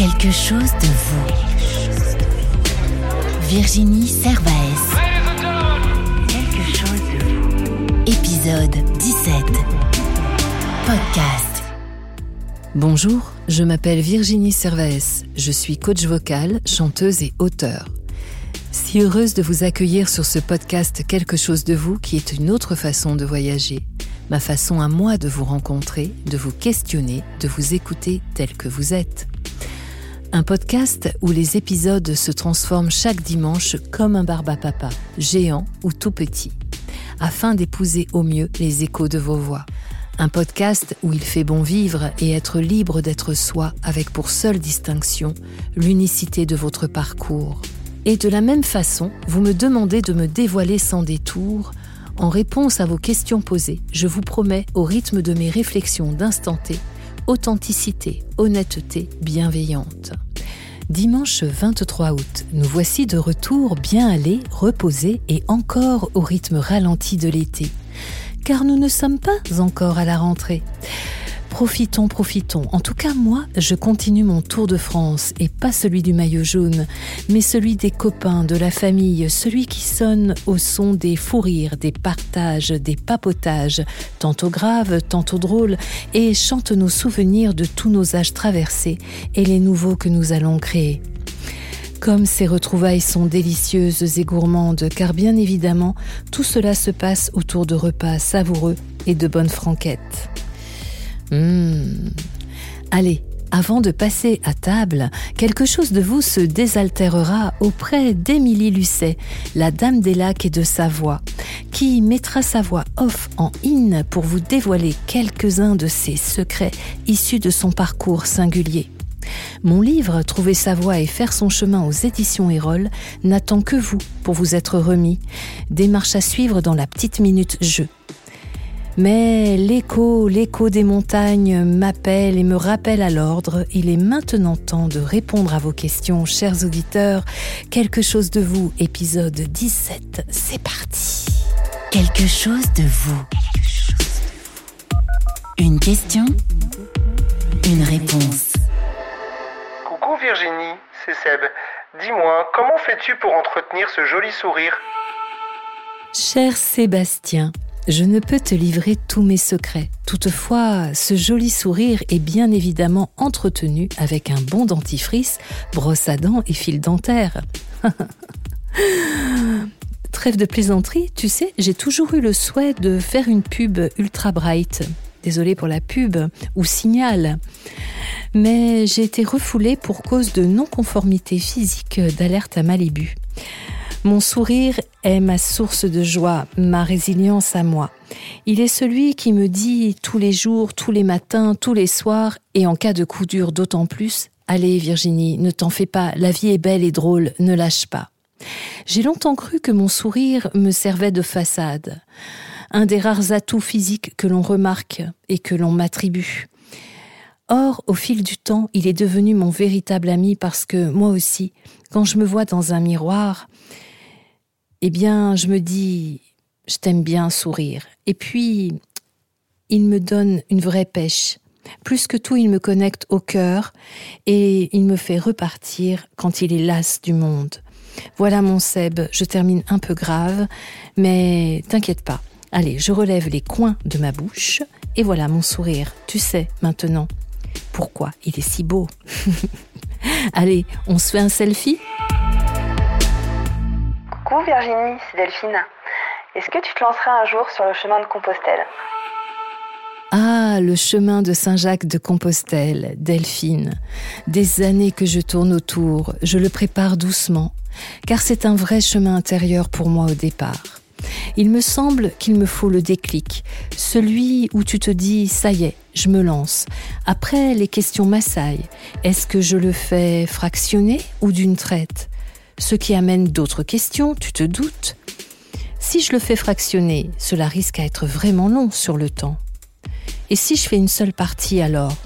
Quelque chose de vous. Virginie Servaes. Quelque chose de vous. Épisode 17. Podcast. Bonjour, je m'appelle Virginie Servaes. Je suis coach vocal, chanteuse et auteur. Si heureuse de vous accueillir sur ce podcast Quelque chose de vous qui est une autre façon de voyager, ma façon à moi de vous rencontrer, de vous questionner, de vous écouter tel que vous êtes. Un podcast où les épisodes se transforment chaque dimanche comme un barbapapa, géant ou tout petit, afin d'épouser au mieux les échos de vos voix. Un podcast où il fait bon vivre et être libre d'être soi avec pour seule distinction l'unicité de votre parcours. Et de la même façon, vous me demandez de me dévoiler sans détour. En réponse à vos questions posées, je vous promets, au rythme de mes réflexions d'instant T, authenticité, honnêteté, bienveillante. Dimanche 23 août, nous voici de retour bien allés, reposés et encore au rythme ralenti de l'été. Car nous ne sommes pas encore à la rentrée. Profitons, profitons. En tout cas, moi, je continue mon tour de France, et pas celui du maillot jaune, mais celui des copains, de la famille, celui qui sonne au son des fous rires, des partages, des papotages, tantôt graves, tantôt drôles, et chante nos souvenirs de tous nos âges traversés et les nouveaux que nous allons créer. Comme ces retrouvailles sont délicieuses et gourmandes, car bien évidemment, tout cela se passe autour de repas savoureux et de bonnes franquettes. Mmh. Allez, avant de passer à table, quelque chose de vous se désaltérera auprès d'Émilie Lucet, la dame des lacs et de Savoie, qui mettra sa voix off en in pour vous dévoiler quelques-uns de ses secrets issus de son parcours singulier. Mon livre Trouver sa voix et faire son chemin aux éditions Erol n'attend que vous pour vous être remis. Démarche à suivre dans la petite minute jeu. Mais l'écho, l'écho des montagnes m'appelle et me rappelle à l'ordre. Il est maintenant temps de répondre à vos questions, chers auditeurs. Quelque chose de vous, épisode 17, c'est parti. Quelque chose de vous. Une question, une réponse. Coucou Virginie, c'est Seb. Dis-moi, comment fais-tu pour entretenir ce joli sourire? Cher Sébastien, je ne peux te livrer tous mes secrets. Toutefois, ce joli sourire est bien évidemment entretenu avec un bon dentifrice, brosse à dents et fil dentaire. Trêve de plaisanterie, tu sais, j'ai toujours eu le souhait de faire une pub ultra bright. Désolée pour la pub, ou signal. Mais j'ai été refoulée pour cause de non-conformité physique d'alerte à Malibu. Mon sourire est ma source de joie, ma résilience à moi. Il est celui qui me dit tous les jours, tous les matins, tous les soirs, et en cas de coup dur d'autant plus, Allez Virginie, ne t'en fais pas, la vie est belle et drôle, ne lâche pas. J'ai longtemps cru que mon sourire me servait de façade, un des rares atouts physiques que l'on remarque et que l'on m'attribue. Or, au fil du temps, il est devenu mon véritable ami parce que moi aussi, quand je me vois dans un miroir, eh bien, je me dis, je t'aime bien sourire. Et puis, il me donne une vraie pêche. Plus que tout, il me connecte au cœur et il me fait repartir quand il est las du monde. Voilà mon Seb, je termine un peu grave, mais t'inquiète pas. Allez, je relève les coins de ma bouche et voilà mon sourire. Tu sais maintenant pourquoi il est si beau. Allez, on se fait un selfie? Coucou Virginie, c'est Delphine. Est-ce que tu te lancerais un jour sur le chemin de Compostelle Ah, le chemin de Saint-Jacques de Compostelle, Delphine. Des années que je tourne autour, je le prépare doucement, car c'est un vrai chemin intérieur pour moi au départ. Il me semble qu'il me faut le déclic, celui où tu te dis ⁇ ça y est, je me lance ⁇ Après, les questions m'assaillent. Est-ce que je le fais fractionné ou d'une traite? Ce qui amène d'autres questions, tu te doutes Si je le fais fractionner, cela risque à être vraiment long sur le temps. Et si je fais une seule partie alors?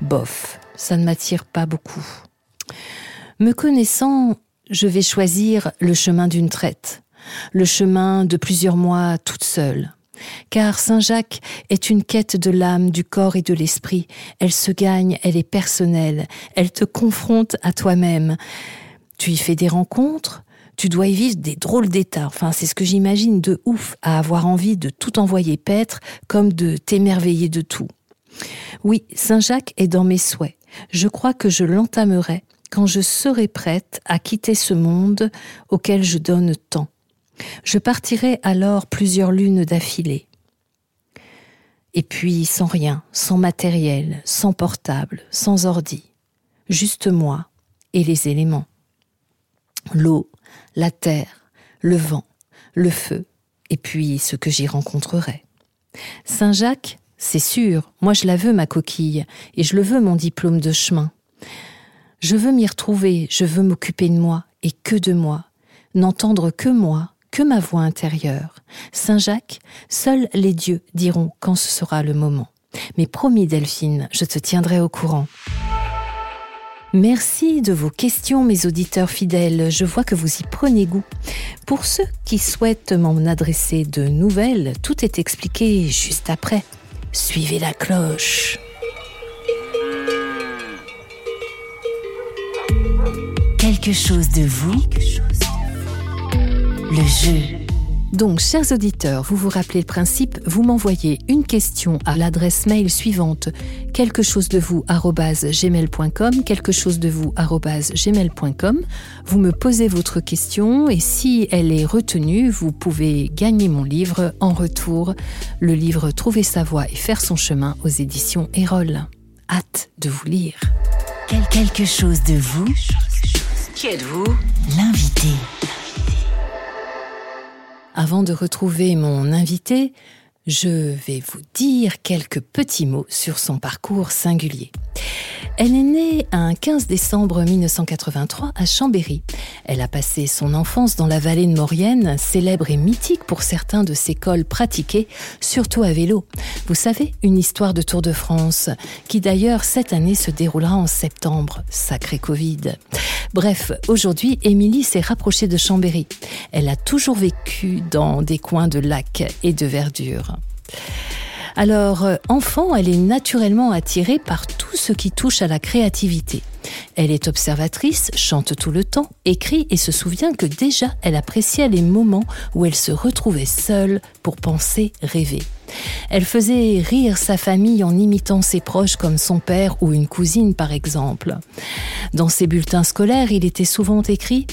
Bof, ça ne m'attire pas beaucoup. Me connaissant, je vais choisir le chemin d'une traite le chemin de plusieurs mois toute seule. Car Saint Jacques est une quête de l'âme, du corps et de l'esprit. Elle se gagne, elle est personnelle, elle te confronte à toi-même. Tu y fais des rencontres, tu dois y vivre des drôles d'états. Enfin, c'est ce que j'imagine de ouf, à avoir envie de tout envoyer paître, comme de t'émerveiller de tout. Oui, Saint Jacques est dans mes souhaits. Je crois que je l'entamerai quand je serai prête à quitter ce monde auquel je donne tant. Je partirai alors plusieurs lunes d'affilée. Et puis sans rien, sans matériel, sans portable, sans ordi. Juste moi et les éléments. L'eau, la terre, le vent, le feu, et puis ce que j'y rencontrerai. Saint Jacques, c'est sûr, moi je la veux ma coquille, et je le veux mon diplôme de chemin. Je veux m'y retrouver, je veux m'occuper de moi, et que de moi, n'entendre que moi, que ma voix intérieure. Saint Jacques, seuls les dieux diront quand ce sera le moment. Mais promis Delphine, je te tiendrai au courant. Merci de vos questions, mes auditeurs fidèles. Je vois que vous y prenez goût. Pour ceux qui souhaitent m'en adresser de nouvelles, tout est expliqué juste après. Suivez la cloche. Quelque chose de vous. Le jeu. Donc, chers auditeurs, vous vous rappelez le principe, vous m'envoyez une question à l'adresse mail suivante quelque chose de vous gmail.com, quelque chose de vous gmail.com. Vous me posez votre question et si elle est retenue, vous pouvez gagner mon livre en retour, le livre Trouver sa voie et faire son chemin aux éditions Erol. Hâte de vous lire. Quelque chose de vous. Qui êtes-vous? L'invité. Avant de retrouver mon invité, je vais vous dire quelques petits mots sur son parcours singulier. Elle est née un 15 décembre 1983 à Chambéry. Elle a passé son enfance dans la vallée de Maurienne, célèbre et mythique pour certains de ses cols pratiqués, surtout à vélo. Vous savez, une histoire de Tour de France, qui d'ailleurs cette année se déroulera en septembre. Sacré Covid. Bref, aujourd'hui, Émilie s'est rapprochée de Chambéry. Elle a toujours vécu dans des coins de lacs et de verdure. Alors, euh, enfant, elle est naturellement attirée par tout ce qui touche à la créativité. Elle est observatrice, chante tout le temps, écrit et se souvient que déjà elle appréciait les moments où elle se retrouvait seule pour penser, rêver. Elle faisait rire sa famille en imitant ses proches comme son père ou une cousine par exemple. Dans ses bulletins scolaires, il était souvent écrit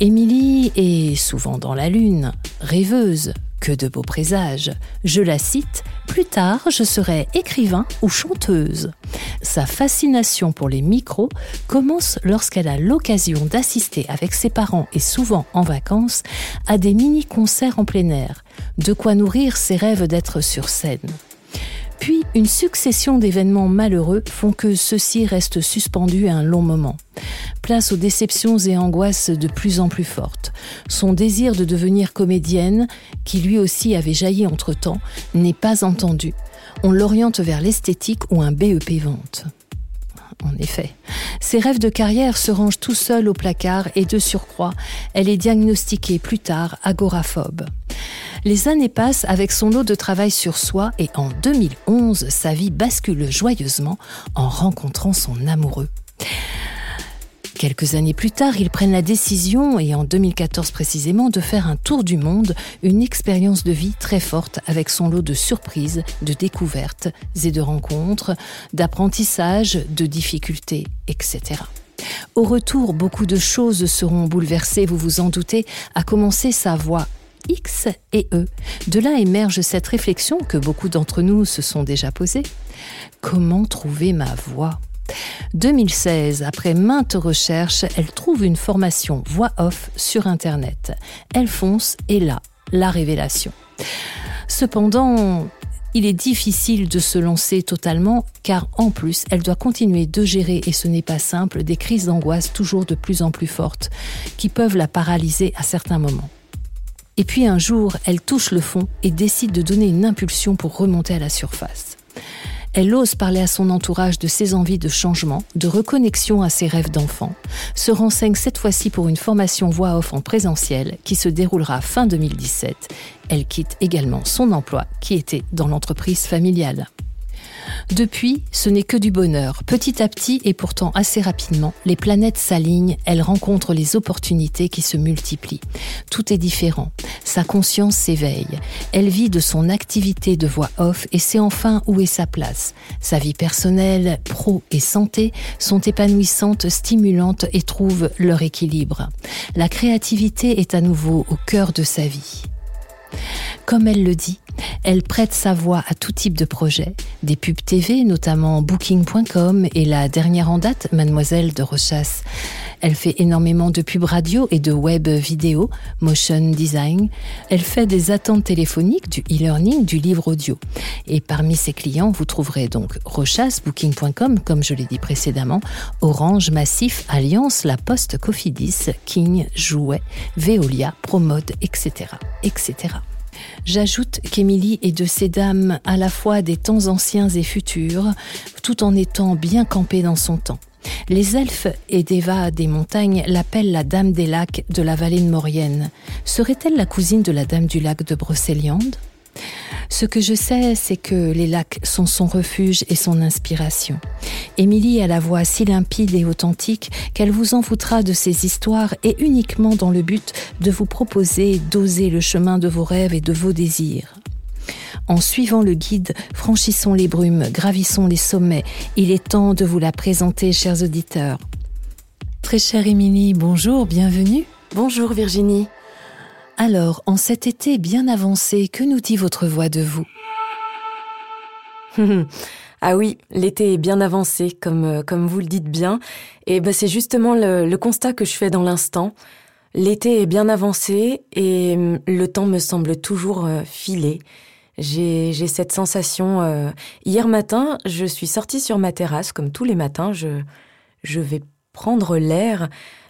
Émilie est souvent dans la lune, rêveuse, que de beaux présages. Je la cite, Plus tard, je serai écrivain ou chanteuse. Sa fascination pour les micros commence lorsqu'elle a l'occasion d'assister avec ses parents et souvent en vacances à des mini-concerts en plein air, de quoi nourrir ses rêves d'être sur scène. Puis, une succession d'événements malheureux font que ceci reste suspendu un long moment. Place aux déceptions et angoisses de plus en plus fortes. Son désir de devenir comédienne, qui lui aussi avait jailli entre-temps, n'est pas entendu. On l'oriente vers l'esthétique ou un BEP vente. En effet, ses rêves de carrière se rangent tout seuls au placard et de surcroît, elle est diagnostiquée plus tard agoraphobe. Les années passent avec son lot de travail sur soi et en 2011, sa vie bascule joyeusement en rencontrant son amoureux. Quelques années plus tard, ils prennent la décision, et en 2014 précisément, de faire un tour du monde, une expérience de vie très forte avec son lot de surprises, de découvertes et de rencontres, d'apprentissage, de difficultés, etc. Au retour, beaucoup de choses seront bouleversées, vous vous en doutez, à commencer sa voix X et E. De là émerge cette réflexion que beaucoup d'entre nous se sont déjà posée. Comment trouver ma voix 2016, après maintes recherches, elle trouve une formation voix off sur Internet. Elle fonce et là, la révélation. Cependant, il est difficile de se lancer totalement car en plus, elle doit continuer de gérer, et ce n'est pas simple, des crises d'angoisse toujours de plus en plus fortes qui peuvent la paralyser à certains moments. Et puis un jour, elle touche le fond et décide de donner une impulsion pour remonter à la surface. Elle ose parler à son entourage de ses envies de changement, de reconnexion à ses rêves d'enfant, se renseigne cette fois-ci pour une formation voix off en présentiel qui se déroulera fin 2017. Elle quitte également son emploi qui était dans l'entreprise familiale. Depuis, ce n'est que du bonheur. Petit à petit et pourtant assez rapidement, les planètes s'alignent, elle rencontre les opportunités qui se multiplient. Tout est différent. Sa conscience s'éveille. Elle vit de son activité de voix off et sait enfin où est sa place. Sa vie personnelle, pro et santé sont épanouissantes, stimulantes et trouvent leur équilibre. La créativité est à nouveau au cœur de sa vie. Comme elle le dit, elle prête sa voix à tout type de projet, des pubs TV, notamment Booking.com et la dernière en date, Mademoiselle de Rochas. Elle fait énormément de pubs radio et de web vidéo, motion design. Elle fait des attentes téléphoniques, du e-learning, du livre audio. Et parmi ses clients, vous trouverez donc Rochas, Booking.com, comme je l'ai dit précédemment, Orange, Massif, Alliance, La Poste, Cofidis, King, Jouet, Veolia, Promode, etc., etc. J'ajoute qu'Émilie est de ces dames à la fois des temps anciens et futurs, tout en étant bien campée dans son temps. Les elfes et Deva des montagnes l'appellent la Dame des lacs de la vallée de Maurienne. Serait-elle la cousine de la Dame du lac de Brocéliande? Ce que je sais, c'est que les lacs sont son refuge et son inspiration. Émilie a la voix si limpide et authentique qu'elle vous envoûtera de ses histoires et uniquement dans le but de vous proposer d'oser le chemin de vos rêves et de vos désirs. En suivant le guide, franchissons les brumes, gravissons les sommets. Il est temps de vous la présenter, chers auditeurs. Très chère Émilie, bonjour, bienvenue. Bonjour Virginie. Alors, en cet été bien avancé, que nous dit votre voix de vous? Ah oui, l'été est bien avancé, comme, euh, comme vous le dites bien. Et ben, c'est justement le, le, constat que je fais dans l'instant. L'été est bien avancé et hum, le temps me semble toujours euh, filé. J'ai cette sensation. Euh... Hier matin, je suis sortie sur ma terrasse, comme tous les matins. Je, vais prendre l'air,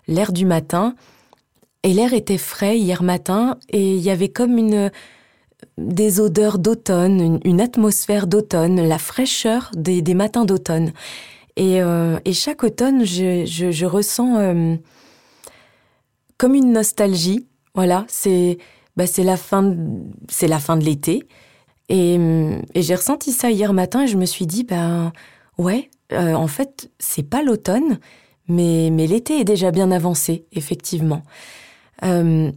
l'air du matin. Et l'air était frais hier matin et il y avait comme une des odeurs d'automne, une, atmosphère d'automne, la fraîcheur des, matins d'automne. Et, euh, et, chaque automne, je, ressens euh, comme une nostalgie. Voilà, c'est bah, la fin de l'été. Et, et j'ai ressenti ça hier matin et je me suis dit ben ouais, euh, en fait c'est pas l'automne, mais mais l'été est déjà bien avancé effectivement. Euh,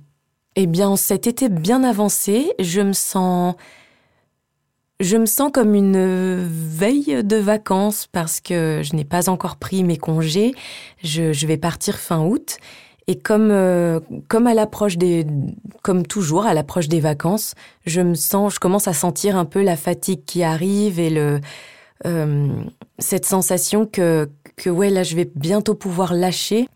eh bien, cet été bien avancé, je me sens, je me sens comme une veille de vacances parce que je n'ai pas encore pris mes congés. Je vais partir fin août. Et comme, euh, comme à l'approche des, comme toujours à l'approche des vacances, je me sens, je commence à sentir un peu la fatigue qui arrive et le, euh, cette sensation que, que ouais, là, je vais bientôt pouvoir lâcher.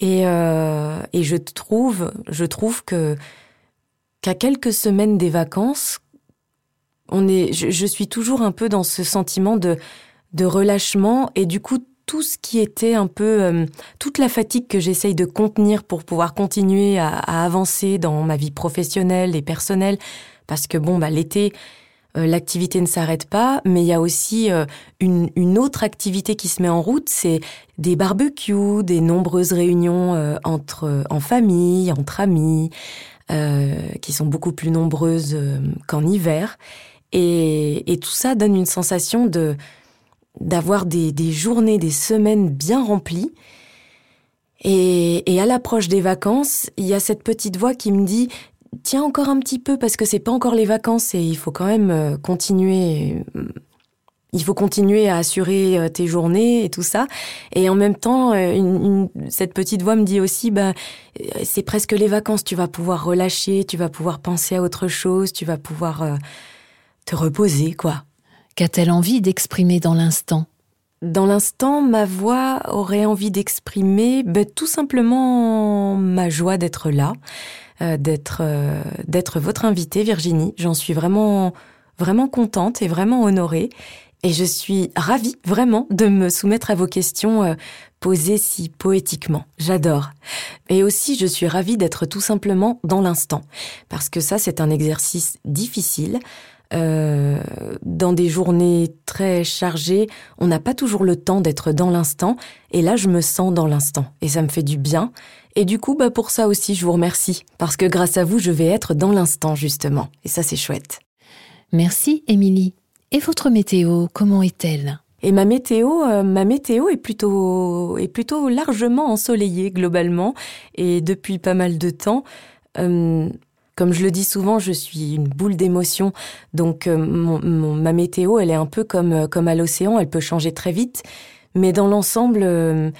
Et, euh, et je trouve, je trouve que qu'à quelques semaines des vacances, on est, je, je, suis toujours un peu dans ce sentiment de, de relâchement et du coup tout ce qui était un peu euh, toute la fatigue que j'essaye de contenir pour pouvoir continuer à, avancer dans ma vie professionnelle et personnelle parce que bon bah l'été euh, l'activité ne s'arrête pas, mais il y a aussi euh, une, autre activité qui se met en route, c'est des barbecues, des nombreuses réunions entre en famille, entre amis, qui sont beaucoup plus nombreuses qu'en hiver. Et, tout ça donne une sensation de d'avoir des, des, journées, des semaines bien remplies. Et, et à l'approche des vacances, il y a cette petite voix qui me dit tiens encore un petit peu parce que c'est pas encore les vacances et il faut quand même euh, continuer. Euh, il faut continuer à assurer euh, tes journées et tout ça. Et en même temps, une, une, cette petite voix me dit aussi, bah, c'est presque les vacances. Tu vas pouvoir relâcher, tu vas pouvoir penser à autre chose, tu vas pouvoir te reposer, quoi. Qu'a-t-elle envie d'exprimer dans l'instant? Dans l'instant, ma voix aurait envie d'exprimer bah, tout simplement ma joie d'être là, euh, d'être euh, d'être votre invitée, Virginie. J'en suis vraiment vraiment contente et vraiment honorée. Et je suis ravie vraiment de me soumettre à vos questions euh, posées si poétiquement. J'adore. Et aussi, je suis ravie d'être tout simplement dans l'instant. Parce que ça, c'est un exercice difficile. Euh, dans des journées très chargées, on n'a pas toujours le temps d'être dans l'instant. Et là, je me sens dans l'instant. Et ça me fait du bien. Et du coup, bah, pour ça aussi, je vous remercie. Parce que grâce à vous, je vais être dans l'instant, justement. Et ça, c'est chouette. Merci, Émilie. Et votre météo, comment est-elle? Et ma météo, euh, ma météo est plutôt, est plutôt largement ensoleillée globalement et depuis pas mal de temps. Euh, comme je le dis souvent, je suis une boule d'émotions, donc euh, ma météo, elle est un peu comme comme à l'océan, elle peut changer très vite, mais dans l'ensemble,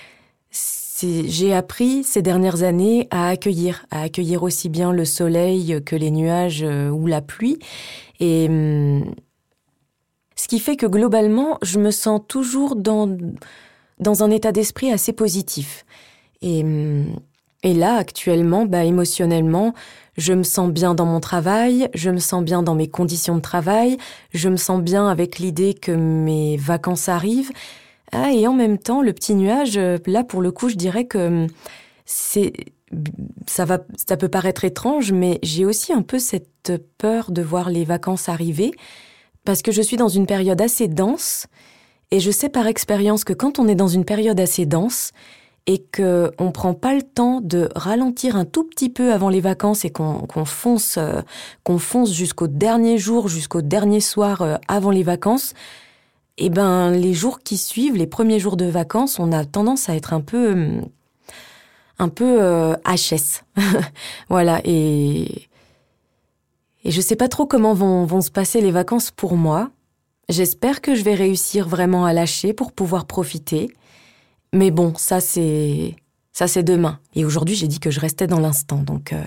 j'ai appris ces dernières années à accueillir, à accueillir aussi bien le soleil que les nuages ou la pluie, et hum, ce qui fait que globalement, je me sens toujours dans, dans un état d'esprit assez positif. Et, et là, actuellement, bah, émotionnellement, je me sens bien dans mon travail, je me sens bien dans mes conditions de travail, je me sens bien avec l'idée que mes vacances arrivent. Ah, et en même temps, le petit nuage, là, pour le coup, je dirais que c'est ça va ça peut paraître étrange mais j'ai aussi un peu cette peur de voir les vacances arriver parce que je suis dans une période assez dense, et je sais par expérience que quand on est dans une période assez dense, et que on prend pas le temps de ralentir un tout petit peu avant les vacances et qu'on fonce, euh, qu'on fonce jusqu'au dernier jour, jusqu'au dernier soir euh, avant les vacances, eh ben les jours qui suivent, les premiers jours de vacances, on a tendance à être un peu, euh, un peu HS, voilà et et je sais pas trop comment vont, vont se passer les vacances pour moi. J'espère que je vais réussir vraiment à lâcher pour pouvoir profiter. Mais bon, ça c'est ça c'est demain. Et aujourd'hui, j'ai dit que je restais dans l'instant. Donc euh,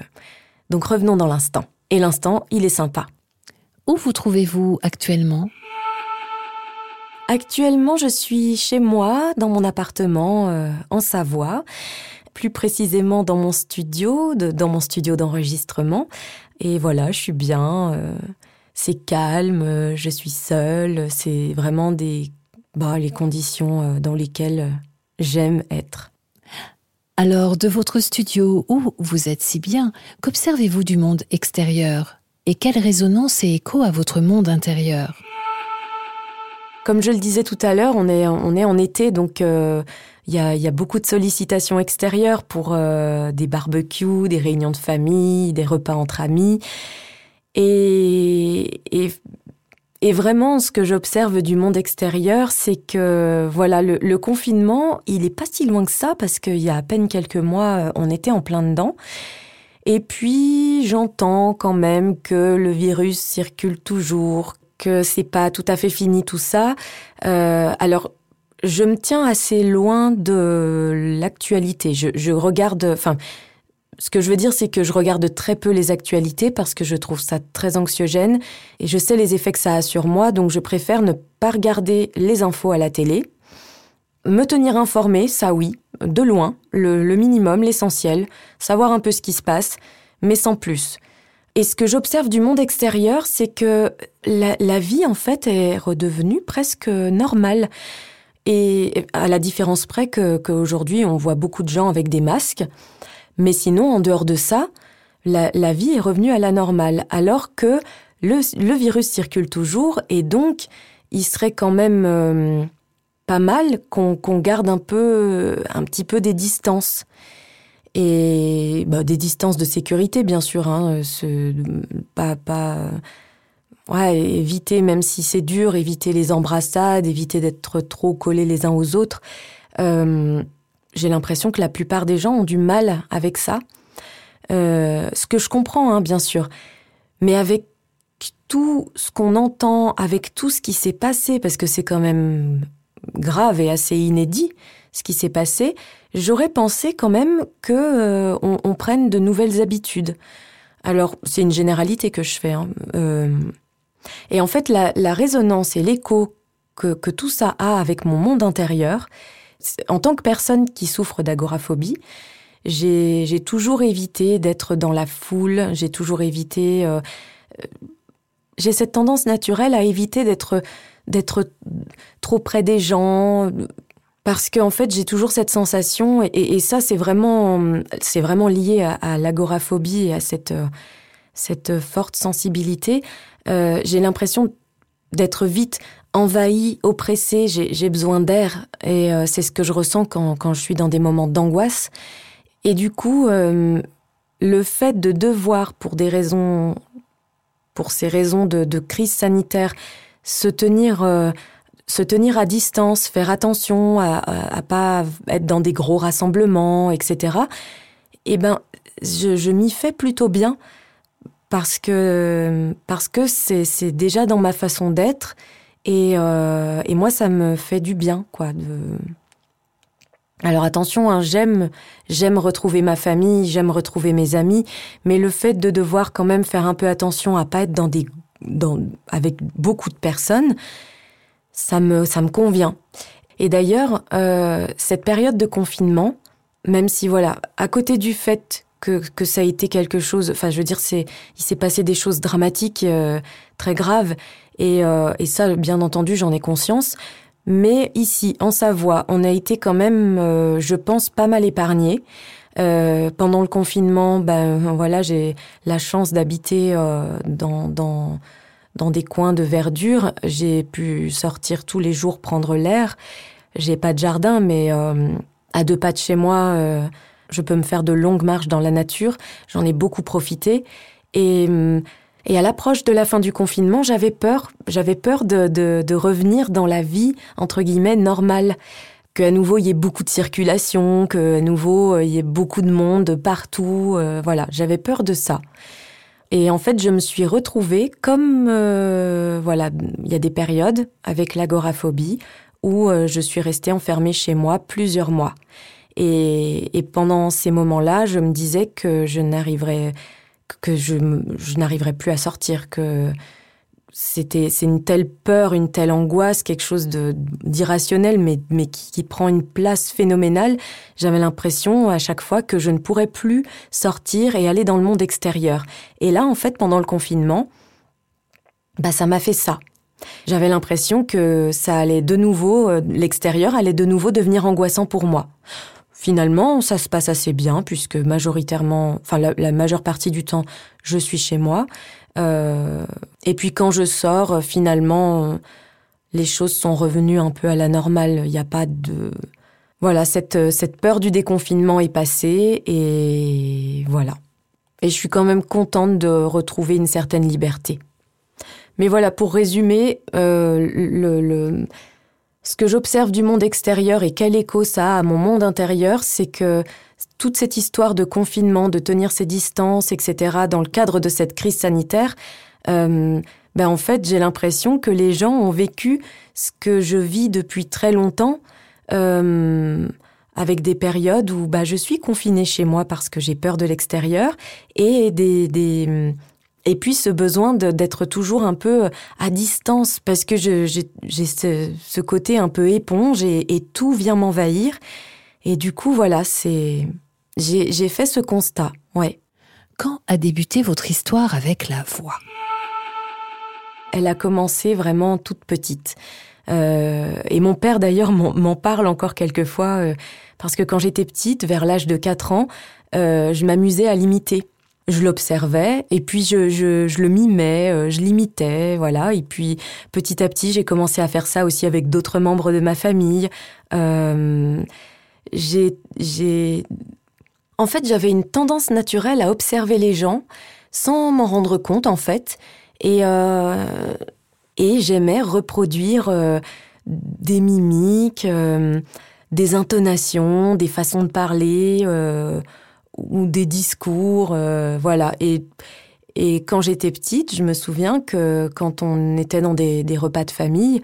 donc revenons dans l'instant. Et l'instant, il est sympa. Où vous trouvez-vous actuellement? Actuellement, je suis chez moi, dans mon appartement euh, en Savoie, plus précisément dans mon studio, de, dans mon studio d'enregistrement, et voilà, je suis bien, euh, c'est calme, je suis seule, c'est vraiment des, bah, les conditions dans lesquelles j'aime être. Alors, de votre studio où vous êtes si bien, qu'observez-vous du monde extérieur? Et quelle résonance et écho à votre monde intérieur? Comme je le disais tout à l'heure, on est, on est en été, donc il y a, y a, beaucoup de sollicitations extérieures pour euh, des barbecues, des réunions de famille, des repas entre amis. Et, et, et vraiment, ce que j'observe du monde extérieur, c'est que voilà, le, confinement, il est pas si loin que ça parce qu'il y a à peine quelques mois, on était en plein dedans. Et puis, j'entends quand même que le virus circule toujours, que c'est pas tout à fait fini tout ça. Euh, alors, je me tiens assez loin de l'actualité. Je, je, regarde, enfin, ce que je veux dire, c'est que je regarde très peu les actualités parce que je trouve ça très anxiogène et je sais les effets que ça a sur moi, donc je préfère ne pas regarder les infos à la télé. Me tenir informé, ça oui, de loin, le, minimum, l'essentiel, savoir un peu ce qui se passe, mais sans plus. Et ce que j'observe du monde extérieur, c'est que la, la vie, en fait, est redevenue presque normale. Et à la différence près qu'aujourd'hui, on voit beaucoup de gens avec des masques. Mais sinon, en dehors de ça, la, vie est revenue à la normale, alors que le, virus circule toujours, et donc il serait quand même euh, pas mal qu'on qu garde un peu, un petit peu des distances. Et bah, des distances de sécurité, bien sûr, hein, pas, éviter, même si c'est dur, éviter les embrassades, éviter d'être trop collés les uns aux autres. Euh, J'ai l'impression que la plupart des gens ont du mal avec ça. Euh, ce que je comprends, hein, bien sûr. Mais avec tout ce qu'on entend, avec tout ce qui s'est passé, parce que c'est quand même grave et assez inédit ce qui s'est passé, j'aurais pensé quand même que euh, on, on, prenne de nouvelles habitudes. Alors c'est une généralité que je fais. Hein. Euh, et en fait, la, la résonance et l'écho que, que tout ça a avec mon monde intérieur, en tant que personne qui souffre d'agoraphobie, j'ai toujours évité d'être dans la foule, j'ai toujours évité... Euh, euh, j'ai cette tendance naturelle à éviter d'être trop près des gens parce qu'en en fait j'ai toujours cette sensation et, ça c'est vraiment lié à, l'agoraphobie et à cette cette forte sensibilité. Euh, j'ai l'impression d'être vite envahie, oppressée, j'ai besoin d'air et euh, c'est ce que je ressens quand, je suis dans des moments d'angoisse. Et du coup, euh, le fait de devoir, pour des raisons, pour ces raisons de, crise sanitaire, se tenir, euh, se tenir à distance, faire attention à, à, à, pas être dans des gros rassemblements, etc. Eh ben, je, je m'y fais plutôt bien parce que parce que c'est déjà dans ma façon d'être et, euh, et moi ça me fait du bien quoi de alors attention, hein, j'aime j'aime retrouver ma famille, j'aime retrouver mes amis, mais le fait de devoir quand même faire un peu attention à pas être dans des dans avec beaucoup de personnes, ça me ça me convient. Et d'ailleurs, euh, cette période de confinement, même si voilà, à côté du fait que, que ça a été quelque chose. Enfin, je veux dire, c'est il s'est passé des choses dramatiques, euh, très graves, et, euh, et ça, bien entendu, j'en ai conscience. Mais ici, en Savoie, on a été quand même, euh, je pense, pas mal épargné. Euh, pendant le confinement, ben voilà, j'ai la chance d'habiter dans, dans dans des coins de verdure. J'ai pu sortir tous les jours prendre l'air. J'ai pas de jardin, mais à deux pas de chez moi, je peux me faire de longues marches dans la nature. J'en ai beaucoup profité. Et, et à l'approche de la fin du confinement, j'avais peur. J'avais peur de, revenir dans la vie, entre guillemets, normale. Qu'à nouveau, il y ait beaucoup de circulation, qu'à nouveau, il y ait beaucoup de monde partout. Euh, voilà, j'avais peur de ça. Et en fait, je me suis retrouvée comme, euh, voilà, il y a des périodes avec l'agoraphobie où euh, je suis restée enfermée chez moi plusieurs mois. Et pendant ces moments-là, je me disais que je n'arriverais que je, n'arriverais plus à sortir, que c'était c'est une telle peur, une telle angoisse, quelque chose d'irrationnel, mais mais qui, qui prend une place phénoménale. J'avais l'impression à chaque fois que je ne pourrais plus sortir et aller dans le monde extérieur. Et là, en fait, pendant le confinement, bah ça m'a fait ça. J'avais l'impression que ça allait de nouveau, euh, l'extérieur allait de nouveau devenir angoissant pour moi. Finalement, ça se passe assez bien puisque majoritairement, enfin la, majeure partie du temps, je suis chez moi. Euh, et puis quand je sors, finalement, les choses sont revenues un peu à la normale. Il n'y a pas de voilà cette cette peur du déconfinement est passée et voilà. Et je suis quand même contente de retrouver une certaine liberté. Mais voilà, pour résumer, euh, le, le, ce que j'observe du monde extérieur et quel écho ça a à mon monde intérieur, c'est que toute cette histoire de confinement, de tenir ses distances, etc., dans le cadre de cette crise sanitaire, euh, ben en fait, j'ai l'impression que les gens ont vécu ce que je vis depuis très longtemps, euh, avec des périodes où ben, je suis confinée chez moi parce que j'ai peur de l'extérieur et des, des et puis ce besoin d'être toujours un peu à distance parce que j'ai ce, ce côté un peu éponge et, et tout vient m'envahir. Et du coup, voilà, c'est j'ai fait ce constat. Ouais. Quand a débuté votre histoire avec la voix? Elle a commencé vraiment toute petite. Euh, et mon père d'ailleurs m'en parle encore quelquefois euh, parce que quand j'étais petite, vers l'âge de 4 ans, euh, je m'amusais à l'imiter je l'observais et puis je, le mimais, euh, je l'imitais, voilà. Et puis petit à petit, j'ai commencé à faire ça aussi avec d'autres membres de ma famille. Euh, j'ai, en fait, j'avais une tendance naturelle à observer les gens sans m'en rendre compte, en fait, et euh, et j'aimais reproduire des mimiques, des intonations, des façons de parler. Ou des discours, euh, voilà. Et, et quand j'étais petite, je me souviens que quand on était dans des, des repas de famille,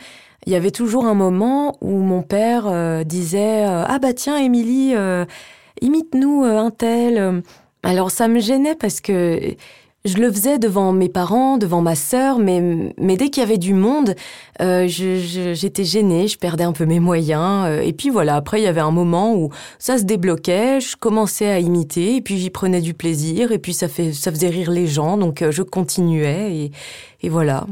il y avait toujours un moment où mon père euh, disait euh, Ah bah tiens, Émilie, euh, imite-nous un tel. Alors ça me gênait parce que je le faisais devant mes parents, devant ma sœur, mais, mais dès qu'il y avait du monde, euh, j'étais gênée, je perdais un peu mes moyens. Euh, et puis voilà, après, il y avait un moment où ça se débloquait, je commençais à imiter, et puis j'y prenais du plaisir, et puis ça, fait, ça faisait rire les gens, donc euh, je continuais, et, voilà.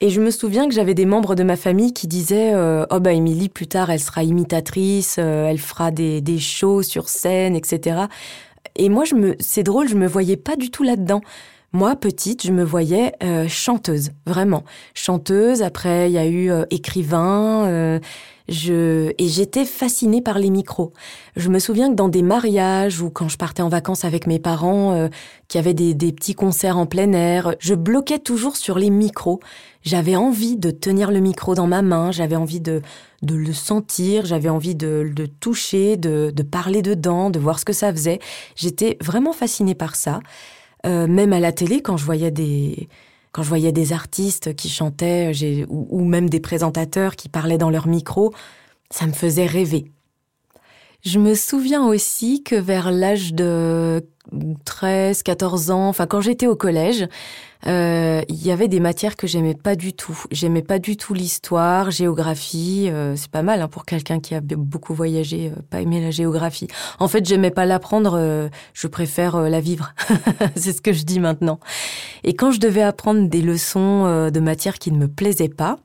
Et je me souviens que j'avais des membres de ma famille qui disaient Oh bah Émilie, plus tard, elle sera imitatrice, elle fera des, des shows sur scène, etc. Et moi, je me, c'est drôle, je me voyais pas du tout là-dedans Moi, petite, je me voyais euh, chanteuse, vraiment. Chanteuse, après, il y a eu euh, écrivain, euh, je... et j'étais fascinée par les micros. Je me souviens que dans des mariages ou quand je partais en vacances avec mes parents, euh, qui avaient des, des petits concerts en plein air, je bloquais toujours sur les micros. J'avais envie de tenir le micro dans ma main, j'avais envie de, de le sentir, j'avais envie de le toucher, de, de parler dedans, de voir ce que ça faisait. J'étais vraiment fascinée par ça. Euh, même à la télé, quand je voyais des, quand je voyais des artistes qui chantaient, ou, ou même des présentateurs qui parlaient dans leur micro, ça me faisait rêver. Je me souviens aussi que vers l'âge de 13, 14 ans, enfin quand j'étais au collège, euh, il y avait des matières que j'aimais pas du tout. J'aimais pas du tout l'histoire, géographie. euh, c'est pas mal hein, pour quelqu'un qui a beaucoup voyagé, euh, pas aimer la géographie. En fait, j'aimais pas l'apprendre. euh, je préfère euh, la vivre. c'est ce que je dis maintenant. Et quand je devais apprendre des leçons de matières qui ne me plaisaient pas,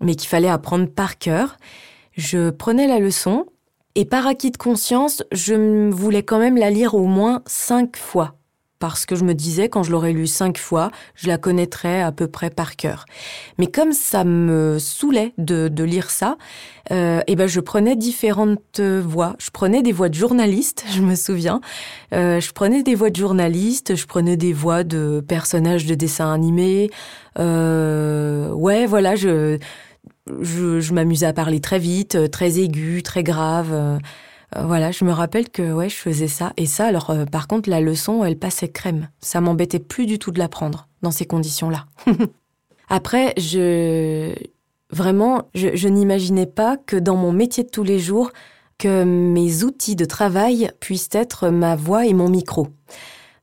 mais qu'il fallait apprendre par cœur, je prenais la leçon et par acquis de conscience, je voulais quand même la lire au moins cinq fois. Parce que je me disais, quand je l'aurais lu cinq fois, je la connaîtrais à peu près par cœur. Mais comme ça me saoulait de, de lire ça, euh, et ben je prenais différentes voix. Je prenais des voix de journalistes, je me souviens. Euh, je prenais des voix de journalistes, je prenais des voix de personnages de dessins animés. Euh, ouais, voilà, je, je, je m'amusais à parler très vite, euh, très aigu, très grave. euh, euh, voilà, je me rappelle que ouais, je faisais ça. Et ça, alors, par contre, la leçon, elle passait crème. Ça m'embêtait plus du tout de l'apprendre dans ces conditions-là. Après, je vraiment, je, je n'imaginais pas que dans mon métier de tous les jours, que mes outils de travail puissent être ma voix et mon micro.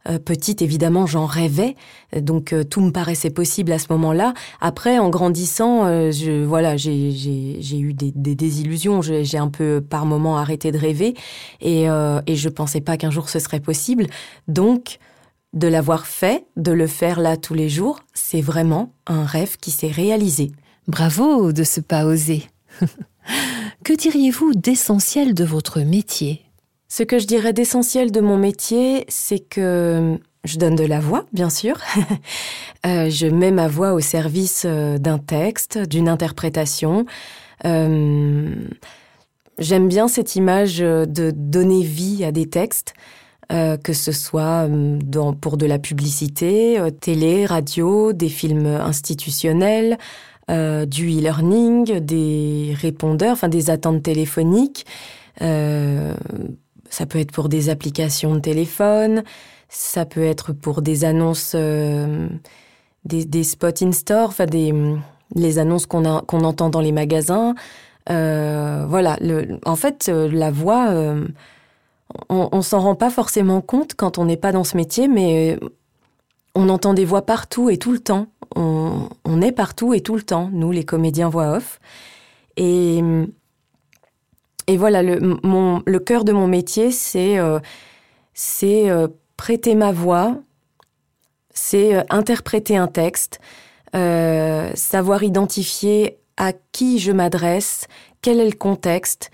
Euh, petite, évidemment, j'en rêvais, donc euh, tout me paraissait possible à ce moment-là. Après, en grandissant, euh, je, voilà, j'ai eu des, des désillusions. J'ai j'ai un peu, par moments, arrêté de rêver, et, euh, et je pensais pas qu'un jour ce serait possible. Donc, de l'avoir fait, de le faire là tous les jours, c'est vraiment un rêve qui s'est réalisé. Bravo de ce pas osé. que diriez-vous d'essentiel de votre métier? Ce que je dirais d'essentiel de mon métier, c'est que je donne de la voix, bien sûr. Euh, je mets ma voix au service euh, d'un texte, d'une interprétation. Euh, J'aime bien cette image euh, de donner vie à des textes, euh, que ce soit euh, pour de la publicité, euh, télé, radio, des films institutionnels, euh, du e-learning, des répondeurs, enfin des attentes téléphoniques. Euh, ça peut être pour des applications de téléphone, ça peut être pour des annonces, euh, des, des spots in-store, enfin les annonces qu'on entend dans les magasins. Euh, voilà, en fait, euh, la voix, on, on s'en rend pas forcément compte quand on n'est pas dans ce métier, mais on entend des voix partout et tout le temps. On, on est partout et tout le temps, nous, les comédiens voix off. Et, et voilà, le, cœur de mon métier, c'est euh, euh, prêter ma voix, c'est euh, interpréter un texte, savoir identifier à qui je m'adresse, quel est le contexte,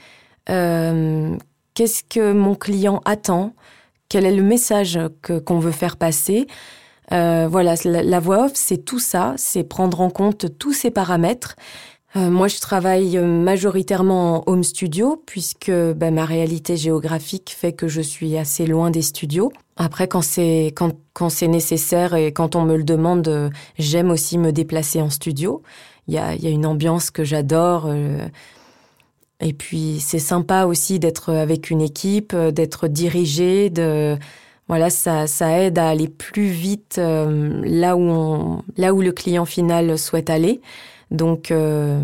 qu'est-ce que mon client attend, quel est le message qu'on veut faire passer. Voilà, la voix off, c'est tout ça, c'est prendre en compte tous ces paramètres. Euh, moi, je travaille majoritairement en home studio puisque ben, ma réalité géographique fait que je suis assez loin des studios. Après, quand c'est quand, quand c'est nécessaire et quand on me le demande, euh, j'aime aussi me déplacer en studio. Il y a, y a une ambiance que j'adore. euh, et puis, c'est sympa aussi d'être avec une équipe, euh, d'être dirigé, de voilà, ça, ça aide à aller plus vite euh, là où on, là où le client final souhaite aller. Donc, euh,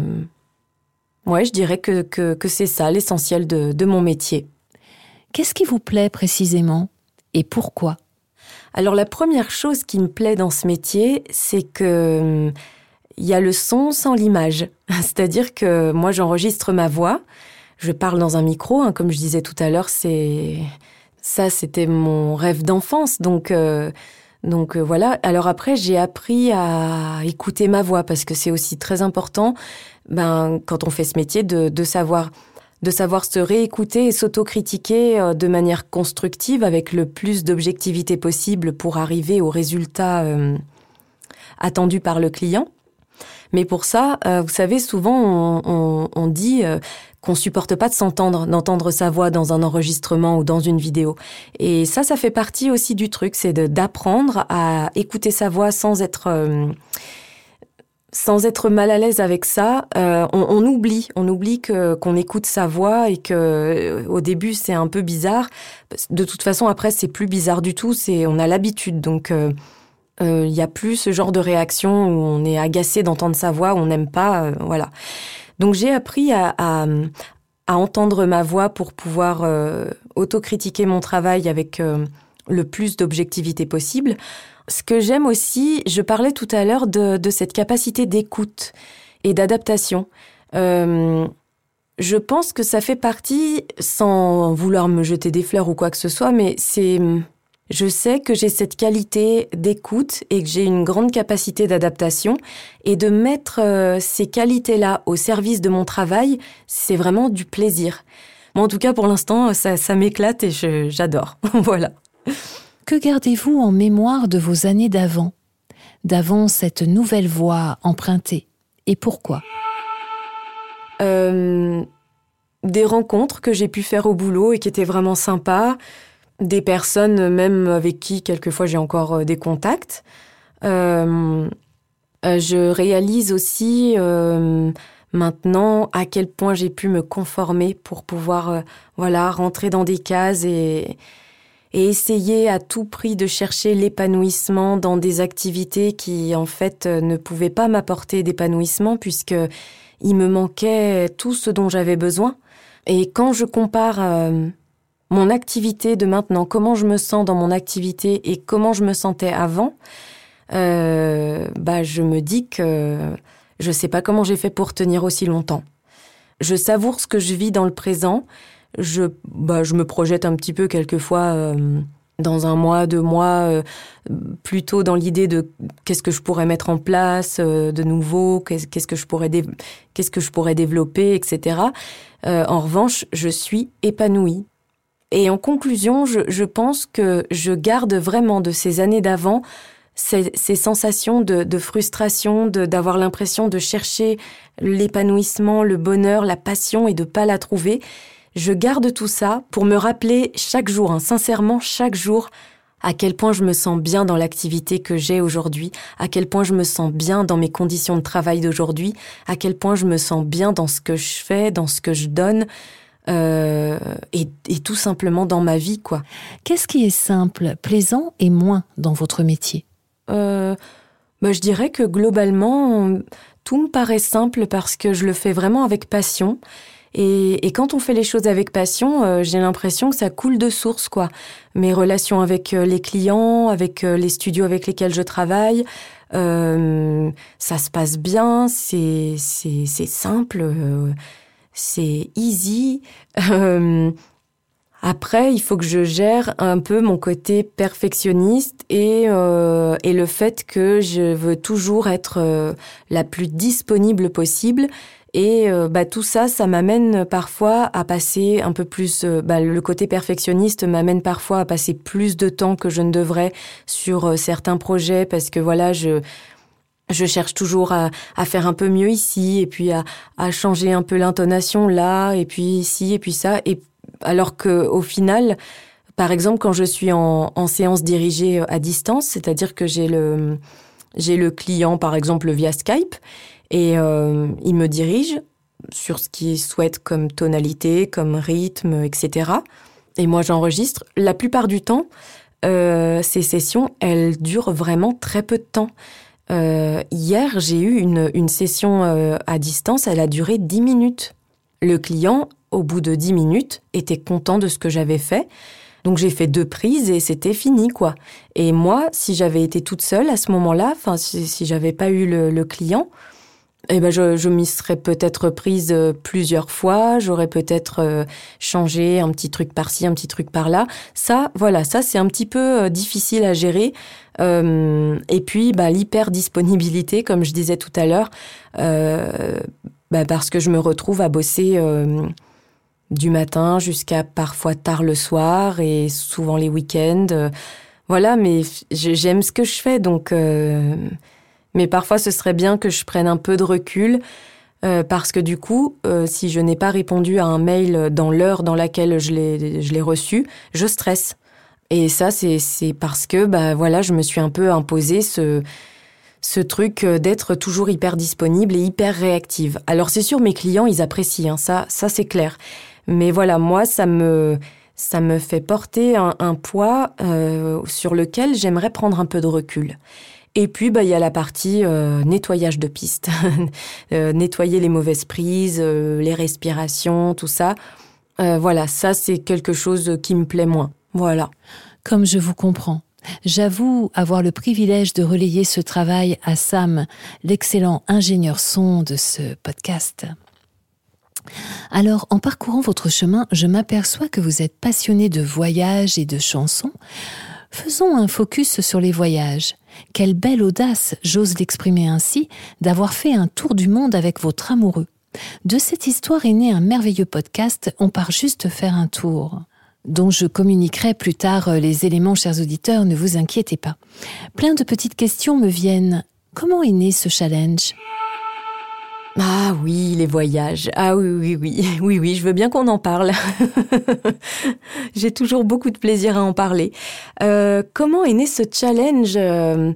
ouais, je dirais que, que, que c'est ça l'essentiel de, de mon métier. Qu'est-ce qui vous plaît précisément et pourquoi? Alors, la première chose qui me plaît dans ce métier, c'est que hum, il y a le son sans l'image. C'est-à-dire que moi, j'enregistre ma voix, je parle dans un micro, hein, comme je disais tout à l'heure, c'est ça, c'était mon rêve d'enfance. Donc, euh, donc euh, voilà. Alors après, j'ai appris à écouter ma voix parce que c'est aussi très important, ben, quand on fait ce métier, de, de savoir de savoir se réécouter et s'autocritiquer euh, de manière constructive avec le plus d'objectivité possible pour arriver au résultat euh, attendu par le client. Mais pour ça, euh, vous savez, souvent on, dit qu'on supporte pas de s'entendre, d'entendre sa voix dans un enregistrement ou dans une vidéo. Et ça, ça fait partie aussi du truc, c'est d'apprendre à écouter sa voix sans être sans être mal à l'aise avec ça, euh, on, oublie, on oublie que qu'on écoute sa voix et que euh, au début c'est un peu bizarre. De toute façon, après c'est plus bizarre du tout. C'est on a l'habitude, donc il euh, y a plus ce genre de réaction où on est agacé d'entendre sa voix, où on n'aime pas, voilà. Donc j'ai appris à, à, à, entendre ma voix pour pouvoir autocritiquer mon travail avec le plus d'objectivité possible. Ce que j'aime aussi, je parlais tout à l'heure de, cette capacité d'écoute et d'adaptation. Euh, je pense que ça fait partie, sans vouloir me jeter des fleurs ou quoi que ce soit, mais c'est, je sais que j'ai cette qualité d'écoute et que j'ai une grande capacité d'adaptation et de mettre euh, ces qualités-là au service de mon travail, c'est vraiment du plaisir. Moi, en tout cas, pour l'instant, ça, ça m'éclate et j'adore. voilà. Que gardez-vous en mémoire de vos années d'avant, d'avant cette nouvelle voie empruntée Et pourquoi? Euh, Des rencontres que j'ai pu faire au boulot et qui étaient vraiment sympas, des personnes même avec qui quelquefois j'ai encore euh, des contacts. Euh, je réalise aussi maintenant à quel point j'ai pu me conformer pour pouvoir voilà rentrer dans des cases et et essayer à tout prix de chercher l'épanouissement dans des activités qui en fait ne pouvaient pas m'apporter d'épanouissement puisque il me manquait tout ce dont j'avais besoin. Et quand je compare euh, mon activité de maintenant, comment je me sens dans mon activité et comment je me sentais avant, euh, bah je me dis que je sais pas comment j'ai fait pour tenir aussi longtemps. Je savoure ce que je vis dans le présent je, bah, je me projette un petit peu quelquefois euh, dans un mois, deux mois, euh, plutôt dans l'idée de qu'est-ce que je pourrais mettre en place de nouveau, qu'est-ce que je pourrais qu'est-ce que je pourrais développer, etc. en revanche, je suis épanouie. Et en conclusion, je, je pense que je garde vraiment de ces années d'avant ces, ces, sensations de, de frustration, d'avoir l'impression de chercher l'épanouissement, le bonheur, la passion et de pas la trouver. Je garde tout ça pour me rappeler chaque jour, hein, sincèrement chaque jour, à quel point je me sens bien dans l'activité que j'ai aujourd'hui, à quel point je me sens bien dans mes conditions de travail d'aujourd'hui, à quel point je me sens bien dans ce que je fais, dans ce que je donne. Euh, et, tout simplement dans ma vie, quoi. Qu'est-ce qui est simple, plaisant et moins dans votre métier? Euh, bah, Je dirais que globalement, tout me paraît simple parce que je le fais vraiment avec passion et, quand on fait les choses avec passion, euh, j'ai l'impression que ça coule de source, quoi. Mes relations avec euh, les clients, avec euh, les studios avec lesquels je travaille, ça se passe bien, c'est c'est simple, c'est easy. Après, il faut que je gère un peu mon côté perfectionniste et, et le fait que je veux toujours être la plus disponible possible et euh, bah, tout ça, ça m'amène parfois à passer un peu plus. Euh, bah, le côté perfectionniste m'amène parfois à passer plus de temps que je ne devrais sur euh, certains projets parce que voilà, je je cherche toujours à, à, faire un peu mieux ici et puis à, à changer un peu l'intonation là et puis ici et puis ça. Et alors que au final, par exemple, quand je suis en, en séance dirigée à distance, c'est-à-dire que j'ai le j'ai le client par exemple via Skype et euh, il me dirige sur ce qu'il souhaite comme tonalité, comme rythme, etc. Et moi, j'enregistre. La plupart du temps, euh, ces sessions, elles durent vraiment très peu de temps. Euh, hier, j'ai eu une, une session euh, à distance, elle a duré 10 minutes. Le client, au bout de 10 minutes, était content de ce que j'avais fait. Donc j'ai fait deux prises et c'était fini, quoi. Et moi, si j'avais été toute seule à ce moment-là, enfin, si, si j'avais pas eu le, le client, eh ben je, m'y serais peut-être prise euh, plusieurs fois, j'aurais peut-être euh, changé un petit truc par-ci, un petit truc par-là. Ça, voilà, ça c'est un petit peu euh, difficile à gérer. Et puis, bah, l'hyper disponibilité, comme je disais tout à l'heure, bah, parce que je me retrouve à bosser du matin jusqu'à parfois tard le soir et souvent les week-ends. Voilà, mais j'aime ce que je fais, donc. Mais parfois, ce serait bien que je prenne un peu de recul. parce que du coup, si je n'ai pas répondu à un mail dans l'heure dans laquelle je l'ai reçu, je stresse. Et ça, c'est parce que, bah voilà, je me suis un peu imposé ce, ce truc euh, d'être toujours hyper disponible et hyper réactive. Alors c'est sûr, mes clients, ils apprécient, hein, ça, ça c'est clair. Mais voilà, moi, ça me, ça me fait porter un, poids euh, sur lequel j'aimerais prendre un peu de recul. Et puis, bah, il y a la partie euh, nettoyage de piste, nettoyer les mauvaises prises, les respirations, tout ça. voilà, ça c'est quelque chose qui me plaît moins. Voilà. Comme je vous comprends. J'avoue avoir le privilège de relayer ce travail à Sam, l'excellent ingénieur son de ce podcast. Alors, en parcourant votre chemin, je m'aperçois que vous êtes passionné de voyages et de chansons. Faisons un focus sur les voyages. Quelle belle audace, j'ose l'exprimer ainsi, d'avoir fait un tour du monde avec votre amoureux. De cette histoire est né un merveilleux podcast, on part juste faire un tour dont je communiquerai plus tard euh, les éléments, chers auditeurs, ne vous inquiétez pas. Plein de petites questions me viennent. Comment est né ce challenge? Ah oui, les voyages. Ah oui, oui, oui, oui, oui, je veux bien qu'on en parle. J'ai toujours beaucoup de plaisir à en parler. Euh, comment est né ce challenge euh,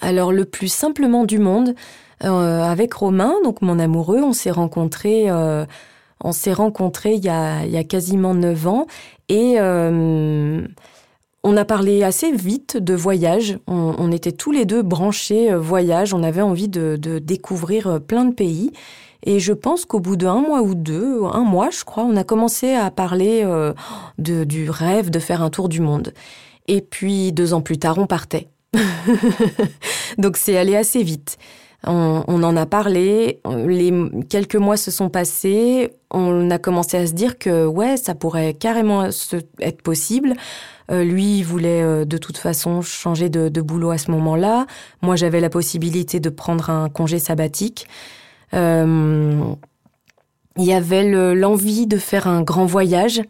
Alors le plus simplement du monde, avec Romain, donc mon amoureux, on s'est rencontrés. on s'est rencontrés il y, a, quasiment neuf ans et euh, on a parlé assez vite de voyage. On, était tous les deux branchés euh, voyage. On avait envie de, découvrir euh, plein de pays. Et je pense qu'au bout d'un mois ou deux, un mois, je crois, on a commencé à parler de, du rêve de faire un tour du monde. Et puis deux ans plus tard, on partait. Donc c'est allé assez vite. On, en a parlé, les quelques mois se sont passés, on a commencé à se dire que ouais, ça pourrait carrément être possible. Euh, lui, il voulait euh, de toute façon changer de, boulot à ce moment-là. Moi, j'avais la possibilité de prendre un congé sabbatique. Euh, il y avait l'envie de faire un grand voyage,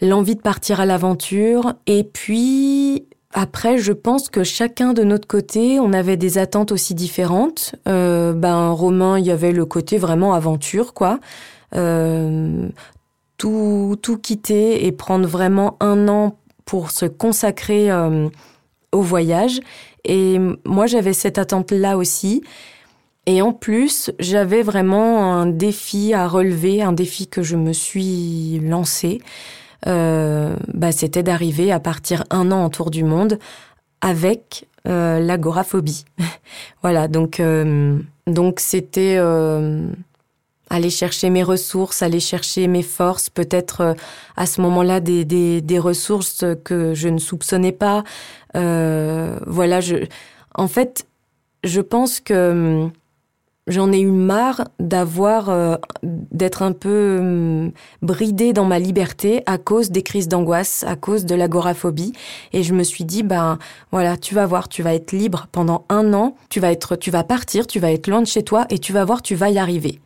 l'envie de partir à l'aventure, et puis après, je pense que chacun de notre côté, on avait des attentes aussi différentes. Ben, Romain, il y avait le côté vraiment aventure, quoi. Tout, tout quitter et prendre vraiment un an pour se consacrer euh, au voyage. Et moi, j'avais cette attente-là aussi. Et en plus, j'avais vraiment un défi à relever, un défi que je me suis lancé. Euh, bah, c'était d'arriver à partir un an en tour du monde avec euh, l'agoraphobie. voilà, donc euh, donc c'était aller chercher mes ressources, aller chercher mes forces, peut-être à ce moment-là des, des, des, ressources que je ne soupçonnais pas. voilà, je, en fait, je pense que J'en ai eu marre d'avoir, euh, d'être un peu hum, bridée dans ma liberté à cause des crises d'angoisse, à cause de l'agoraphobie. Et je me suis dit, ben voilà, tu vas voir, tu vas être libre pendant un an, tu vas être, tu vas partir, tu vas être loin de chez toi et tu vas voir, tu vas y arriver.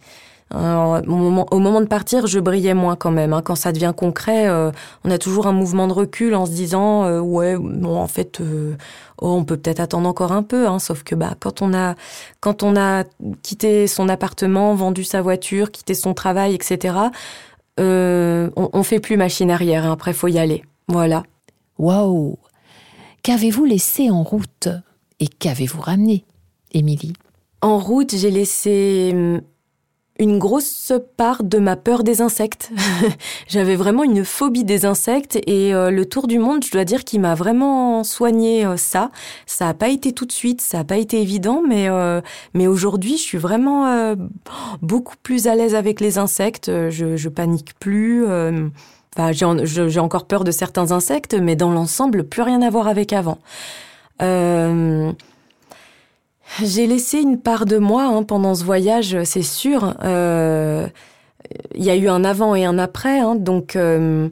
Au, moment, de partir, je brillais moins quand même. Hein. Quand ça devient concret, euh, on a toujours un mouvement de recul en se disant euh, ouais, bon, en fait, oh, on peut peut-être attendre encore un peu, hein, sauf que bah, quand, on a, quand on a quitté son appartement, vendu sa voiture, quitté son travail, etc., euh, on, on fait plus machine arrière. Hein, après, faut y aller. Voilà. Waouh Qu'avez-vous laissé en route? Et qu'avez-vous ramené, Émilie? En route, j'ai laissé hum, une grosse part de ma peur des insectes. J'avais vraiment une phobie des insectes et euh, le tour du monde, je dois dire qu'il m'a vraiment soigné euh, ça. Ça n'a pas été tout de suite, ça n'a pas été évident, mais euh, mais aujourd'hui, je suis vraiment beaucoup plus à l'aise avec les insectes. Je, panique plus. Enfin, j'ai encore peur de certains insectes, mais dans l'ensemble, plus rien à voir avec avant. J'ai laissé une part de moi hein, pendant ce voyage, c'est sûr. Euh, il y a eu un avant et un après, hein, donc euh,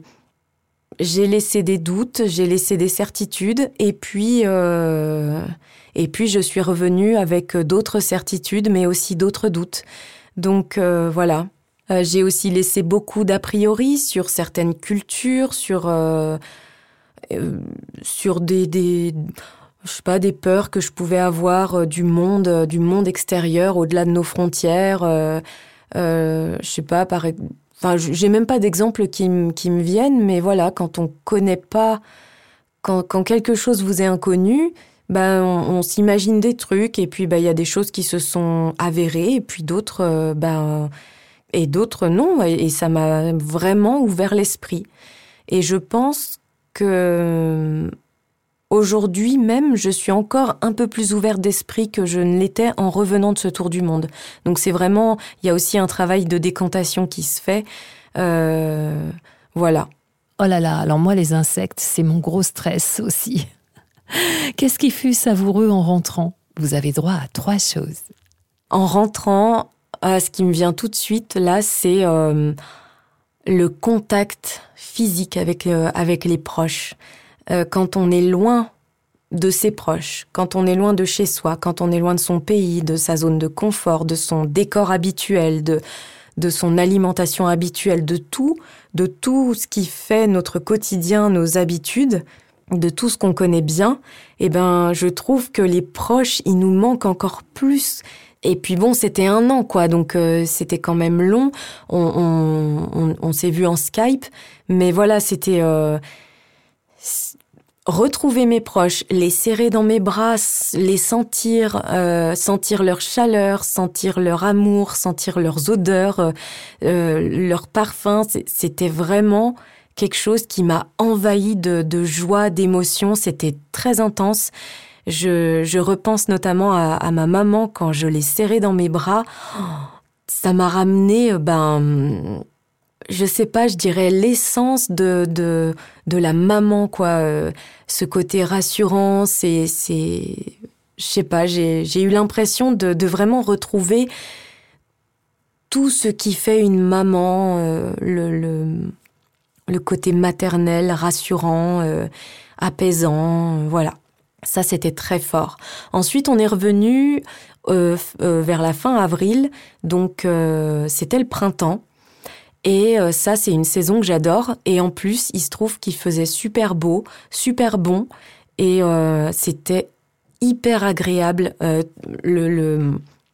j'ai laissé des doutes, j'ai laissé des certitudes, et puis euh, et puis je suis revenue avec d'autres certitudes, mais aussi d'autres doutes. Donc voilà, j'ai aussi laissé beaucoup d'a priori sur certaines cultures, sur sur des, des je sais pas des peurs que je pouvais avoir du monde du monde extérieur au-delà de nos frontières. Euh, je sais pas par enfin j'ai même pas d'exemples qui, qui me viennent, mais voilà quand on connaît pas quand, quand quelque chose vous est inconnu, ben on, on s'imagine des trucs et puis ben il y a des choses qui se sont avérées et puis d'autres ben et d'autres non. Et ça m'a vraiment ouvert l'esprit. Et je pense que aujourd'hui même, je suis encore un peu plus ouverte d'esprit que je ne l'étais en revenant de ce tour du monde. Donc c'est vraiment, il y a aussi un travail de décantation qui se fait. Euh, voilà. Oh là là, alors moi les insectes, c'est mon gros stress aussi. Qu'est-ce qui fut savoureux en rentrant? Vous avez droit à trois choses. En rentrant, ah, ce qui me vient tout de suite là, c'est euh, le contact physique avec euh, avec les proches. Euh, quand on est loin de ses proches, quand on est loin de chez soi, quand on est loin de son pays, de sa zone de confort, de son décor habituel, de de son alimentation habituelle, de tout, de tout ce qui fait notre quotidien, nos habitudes, de tout ce qu'on connaît bien, eh ben, je trouve que les proches, ils nous manquent encore plus. Et puis bon, c'était un an, quoi, donc euh, c'était quand même long. On, on, on, s'est vu en Skype, mais voilà, c'était euh, retrouver mes proches, les serrer dans mes bras, les sentir, euh, sentir leur chaleur, sentir leur amour, sentir leurs odeurs, euh, euh leur parfum. C'était vraiment quelque chose qui m'a envahi de, de joie, d'émotion. C'était très intense. Je, je repense notamment à, à, ma maman quand je l'ai serrée dans mes bras. Ça m'a ramené, euh, ben, je sais pas, je dirais l'essence de, de, de la maman, quoi. Euh, ce côté rassurant, c'est, c'est, je sais pas, j'ai, eu l'impression de, de vraiment retrouver tout ce qui fait une maman, euh, le, le, le côté maternel, rassurant, euh, apaisant, euh, voilà. Ça, c'était très fort. Ensuite, on est revenu euh, euh, vers la fin avril, donc c'était le printemps. Et euh, ça, c'est une saison que j'adore. Et en plus, il se trouve qu'il faisait super beau, super bon, et euh, c'était hyper agréable. Euh,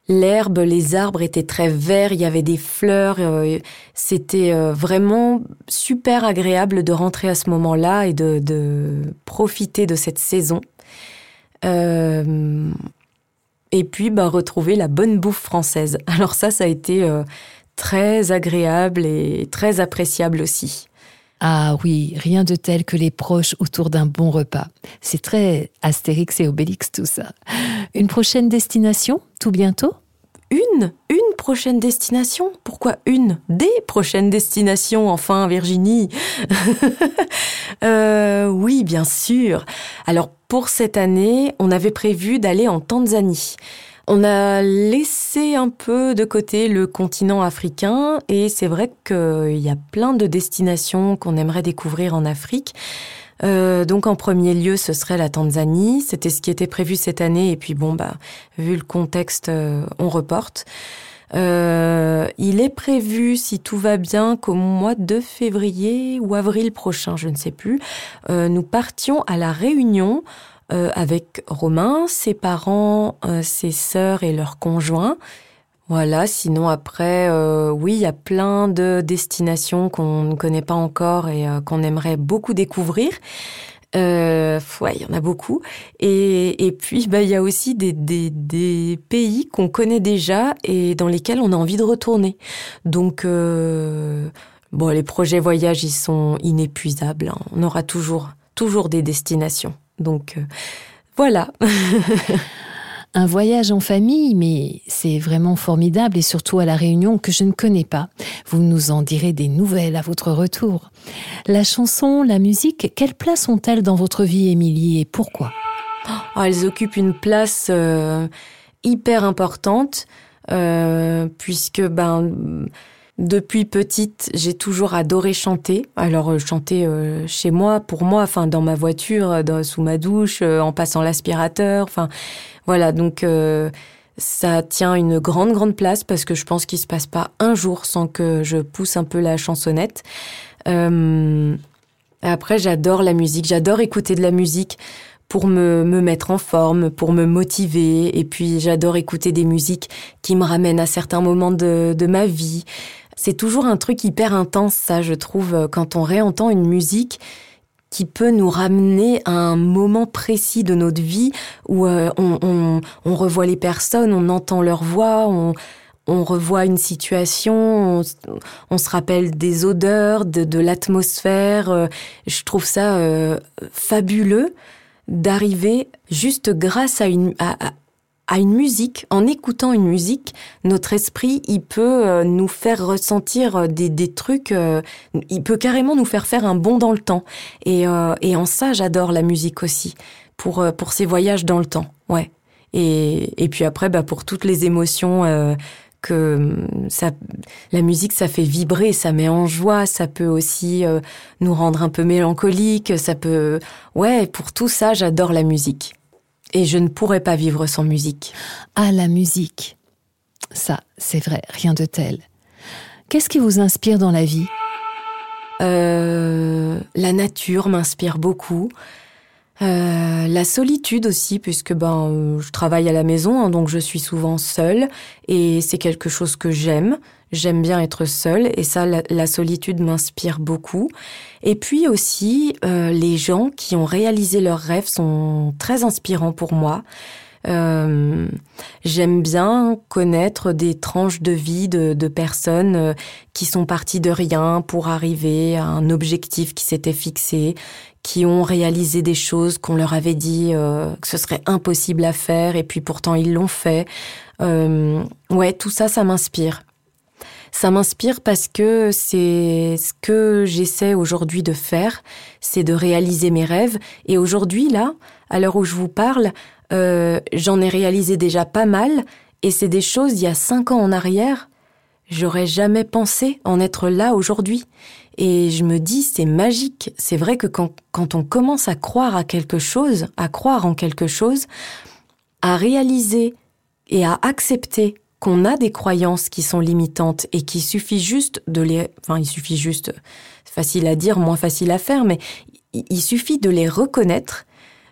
L'herbe, les arbres étaient très verts, il y avait des fleurs. C'était vraiment super agréable de rentrer à ce moment-là et de, de, profiter de cette saison. Et puis, bah, retrouver la bonne bouffe française. Alors ça, ça a été très agréable et très appréciable aussi. Ah oui, rien de tel que les proches autour d'un bon repas. C'est très Astérix et Obélix tout ça. Une prochaine destination, tout bientôt? Une? Une prochaine destination? Pourquoi une? Des prochaines destinations, enfin, Virginie euh, Oui, bien sûr. Alors, pour cette année, on avait prévu d'aller en Tanzanie. On a laissé un peu de côté le continent africain et c'est vrai qu'il y a plein de destinations qu'on aimerait découvrir en Afrique. Euh, donc en premier lieu, ce serait la Tanzanie. C'était ce qui était prévu cette année et puis bon, bah, vu le contexte, euh, on reporte. Euh, il est prévu, si tout va bien, qu'au mois de février ou avril prochain, je ne sais plus, nous partions à la Réunion euh, avec Romain, ses parents, euh, ses sœurs et leurs conjoints. Voilà, sinon après, euh, oui, il y a plein de destinations qu'on ne connaît pas encore et qu'on aimerait beaucoup découvrir. Ouais, il y en a beaucoup. Et, et puis, bah, il y a aussi des, des, pays qu'on connaît déjà et dans lesquels on a envie de retourner. Donc, bon, les projets voyage, ils sont inépuisables. Hein. On aura toujours, toujours des destinations. Donc euh, voilà. Un voyage en famille, mais c'est vraiment formidable et surtout à la Réunion que je ne connais pas. Vous nous en direz des nouvelles à votre retour. La chanson, la musique, quelle place ont-elles dans votre vie, Émilie, et pourquoi? Oh, Elles occupent une place euh, hyper importante euh, puisque ben depuis petite, j'ai toujours adoré chanter. Alors euh, chanter euh, chez moi, pour moi, enfin dans ma voiture, dans, sous ma douche, euh, en passant l'aspirateur. Enfin voilà, donc euh, Ça tient une grande, grande place parce que je pense qu'il se passe pas un jour sans que je pousse un peu la chansonnette. Euh, après, j'adore la musique, j'adore écouter de la musique pour me, me mettre en forme, pour me motiver. Et puis, j'adore écouter des musiques qui me ramènent à certains moments de, de ma vie. C'est toujours un truc hyper intense, ça, je trouve, quand on réentend une musique qui peut nous ramener à un moment précis de notre vie où euh, on, revoit les personnes, on entend leur voix, on, revoit une situation, on, se rappelle des odeurs, de, l'atmosphère. Euh, je trouve ça euh, fabuleux d'arriver juste grâce à une, à, à une musique, en écoutant une musique, notre esprit, il peut euh, nous faire ressentir euh, des, des trucs, euh, il peut carrément nous faire faire un bond dans le temps. Et, et en ça, j'adore la musique aussi, pour, pour ces voyages dans le temps, ouais. Et, et puis après, bah, pour toutes les émotions euh, que ça, la musique, ça fait vibrer, ça met en joie, ça peut aussi euh, nous rendre un peu mélancolique, ça peut, ouais, pour tout ça, j'adore la musique. Et je ne pourrais pas vivre sans musique. Ah, la musique. Ça, c'est vrai, rien de tel. Qu'est-ce qui vous inspire dans la vie? Euh, La nature m'inspire beaucoup. Euh, la solitude aussi, puisque ben je travaille à la maison, hein, donc je suis souvent seule, et c'est quelque chose que j'aime. J'aime bien être seule et ça, la, solitude m'inspire beaucoup. Et puis aussi, euh, les gens qui ont réalisé leurs rêves sont très inspirants pour moi. Euh, J'aime bien connaître des tranches de vie de, de personnes euh, qui sont parties de rien pour arriver à un objectif qui s'était fixé, qui ont réalisé des choses qu'on leur avait dit euh, que ce serait impossible à faire et puis pourtant ils l'ont fait. Euh, ouais, tout ça, ça m'inspire ça m'inspire parce que c'est ce que j'essaie aujourd'hui de faire, c'est de réaliser mes rêves. Et aujourd'hui, là, à l'heure où je vous parle, euh, j'en ai réalisé déjà pas mal. Et c'est des choses, il y a cinq ans en arrière, j'aurais jamais pensé en être là aujourd'hui. Et je me dis, c'est magique. C'est vrai que quand, quand on commence à croire à quelque chose, à croire en quelque chose, à réaliser et à accepter qu'on a des croyances qui sont limitantes et qu'il suffit juste de les, enfin, il suffit juste, facile à dire, moins facile à faire, mais il suffit de les reconnaître,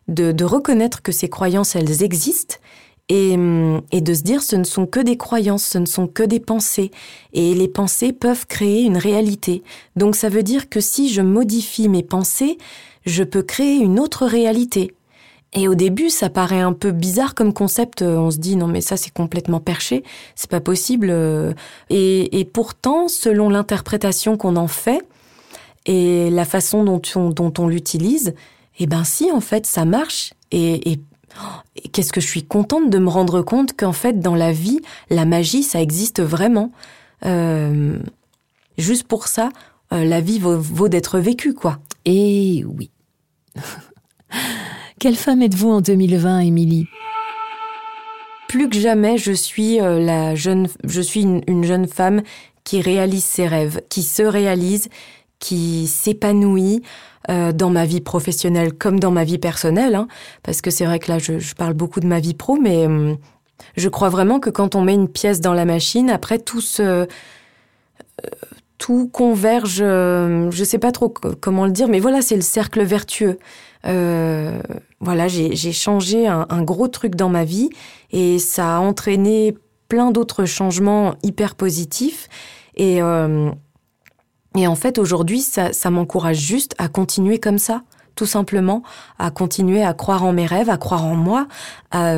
de, de reconnaître que ces croyances, elles existent et, et, de se dire ce ne sont que des croyances, ce ne sont que des pensées. Et les pensées peuvent créer une réalité. Donc ça veut dire que si je modifie mes pensées, je peux créer une autre réalité. Et au début, ça paraît un peu bizarre comme concept. On se dit non mais ça c'est complètement perché, c'est pas possible. Et, et pourtant, selon l'interprétation qu'on en fait et la façon dont on, dont on l'utilise, eh ben si en fait ça marche. Et, et, qu'est-ce que je suis contente de me rendre compte qu'en fait dans la vie, la magie ça existe vraiment. Euh, juste pour ça, euh, la vie vaut, vaut d'être vécue quoi. Et oui. Quelle femme êtes-vous en 2020, Émilie? Plus que jamais, je suis euh, la jeune, je suis une, une, jeune femme qui réalise ses rêves, qui se réalise, qui s'épanouit euh, dans ma vie professionnelle comme dans ma vie personnelle, hein, parce que c'est vrai que là, je, parle beaucoup de ma vie pro, mais euh, je crois vraiment que quand on met une pièce dans la machine, après tout euh, tout converge, je sais pas trop comment le dire, mais voilà, c'est le cercle vertueux. Euh, voilà, j'ai changé un, un, gros truc dans ma vie et ça a entraîné plein d'autres changements hyper positifs. Et, euh, et en fait, aujourd'hui, ça, ça m'encourage juste à continuer comme ça tout simplement à continuer à croire en mes rêves, à croire en moi, à,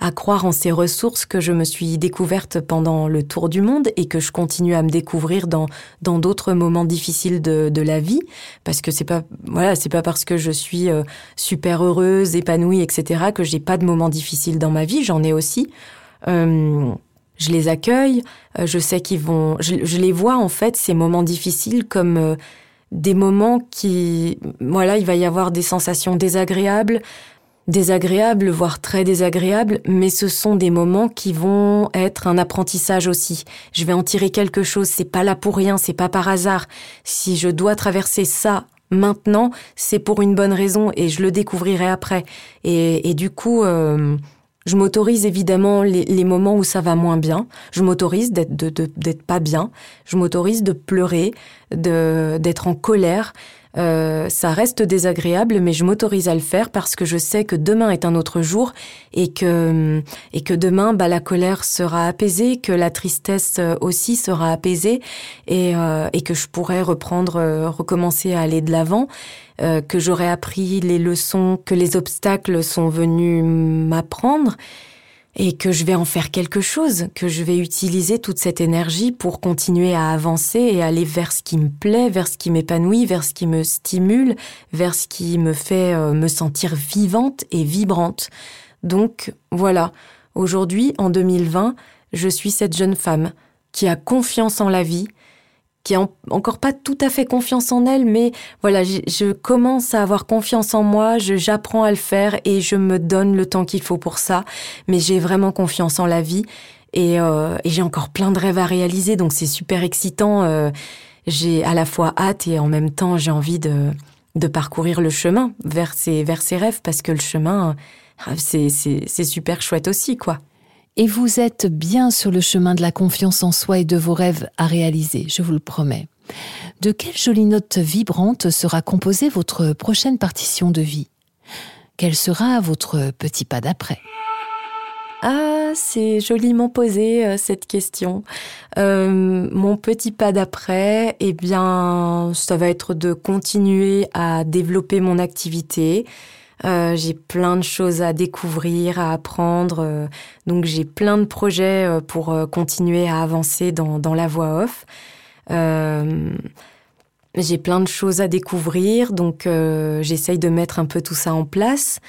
à, croire en ces ressources que je me suis découverte pendant le tour du monde et que je continue à me découvrir dans dans d'autres moments difficiles de, la vie, parce que c'est pas voilà c'est pas parce que je suis euh, super heureuse, épanouie, etc. que j'ai pas de moments difficiles dans ma vie, j'en ai aussi. Euh, je les accueille, euh, je sais qu'ils vont, je, les vois en fait ces moments difficiles comme euh, des moments qui, voilà, il va y avoir des sensations désagréables, désagréables, voire très désagréables, mais ce sont des moments qui vont être un apprentissage aussi. Je vais en tirer quelque chose, c'est pas là pour rien, c'est pas par hasard. Si je dois traverser ça maintenant, c'est pour une bonne raison et je le découvrirai après. Et, du coup, euh, Je m'autorise évidemment les, moments où ça va moins bien. Je m'autorise d'être pas bien. Je m'autorise de pleurer, d'être en colère. Euh, ça reste désagréable, mais je m'autorise à le faire parce que je sais que demain est un autre jour et que et que demain, bah, la colère sera apaisée, que la tristesse aussi sera apaisée et euh, et que je pourrai reprendre, euh, recommencer à aller de l'avant. Euh, que j'aurais appris les leçons que les obstacles sont venus m'apprendre et que je vais en faire quelque chose, que je vais utiliser toute cette énergie pour continuer à avancer et aller vers ce qui me plaît, vers ce qui m'épanouit, vers ce qui me stimule, vers ce qui me fait euh, me sentir vivante et vibrante. Donc voilà, aujourd'hui, en 2020, je suis cette jeune femme qui a confiance en la vie, qui encore pas tout à fait confiance en elle, mais voilà, je commence à avoir confiance en moi, j'apprends à le faire et je me donne le temps qu'il faut pour ça. Mais j'ai vraiment confiance en la vie et, euh, j'ai encore plein de rêves à réaliser, donc c'est super excitant. Euh, j'ai à la fois hâte et en même temps j'ai envie de, parcourir le chemin vers ces, vers ces rêves parce que le chemin, c'est super chouette aussi, quoi et vous êtes bien sur le chemin de la confiance en soi et de vos rêves à réaliser, je vous le promets. De quelle jolie note vibrante sera composée votre prochaine partition de vie? Quel sera votre petit pas d'après? Ah, c'est joliment posé euh, cette question. Euh, mon petit pas d'après, eh bien, ça va être de continuer à développer mon activité, euh, j'ai plein de choses à découvrir, à apprendre. Euh, donc j'ai plein de projets euh, pour continuer à avancer dans, dans la voix off. j'ai plein de choses à découvrir, donc j'essaye de mettre un peu tout ça en place.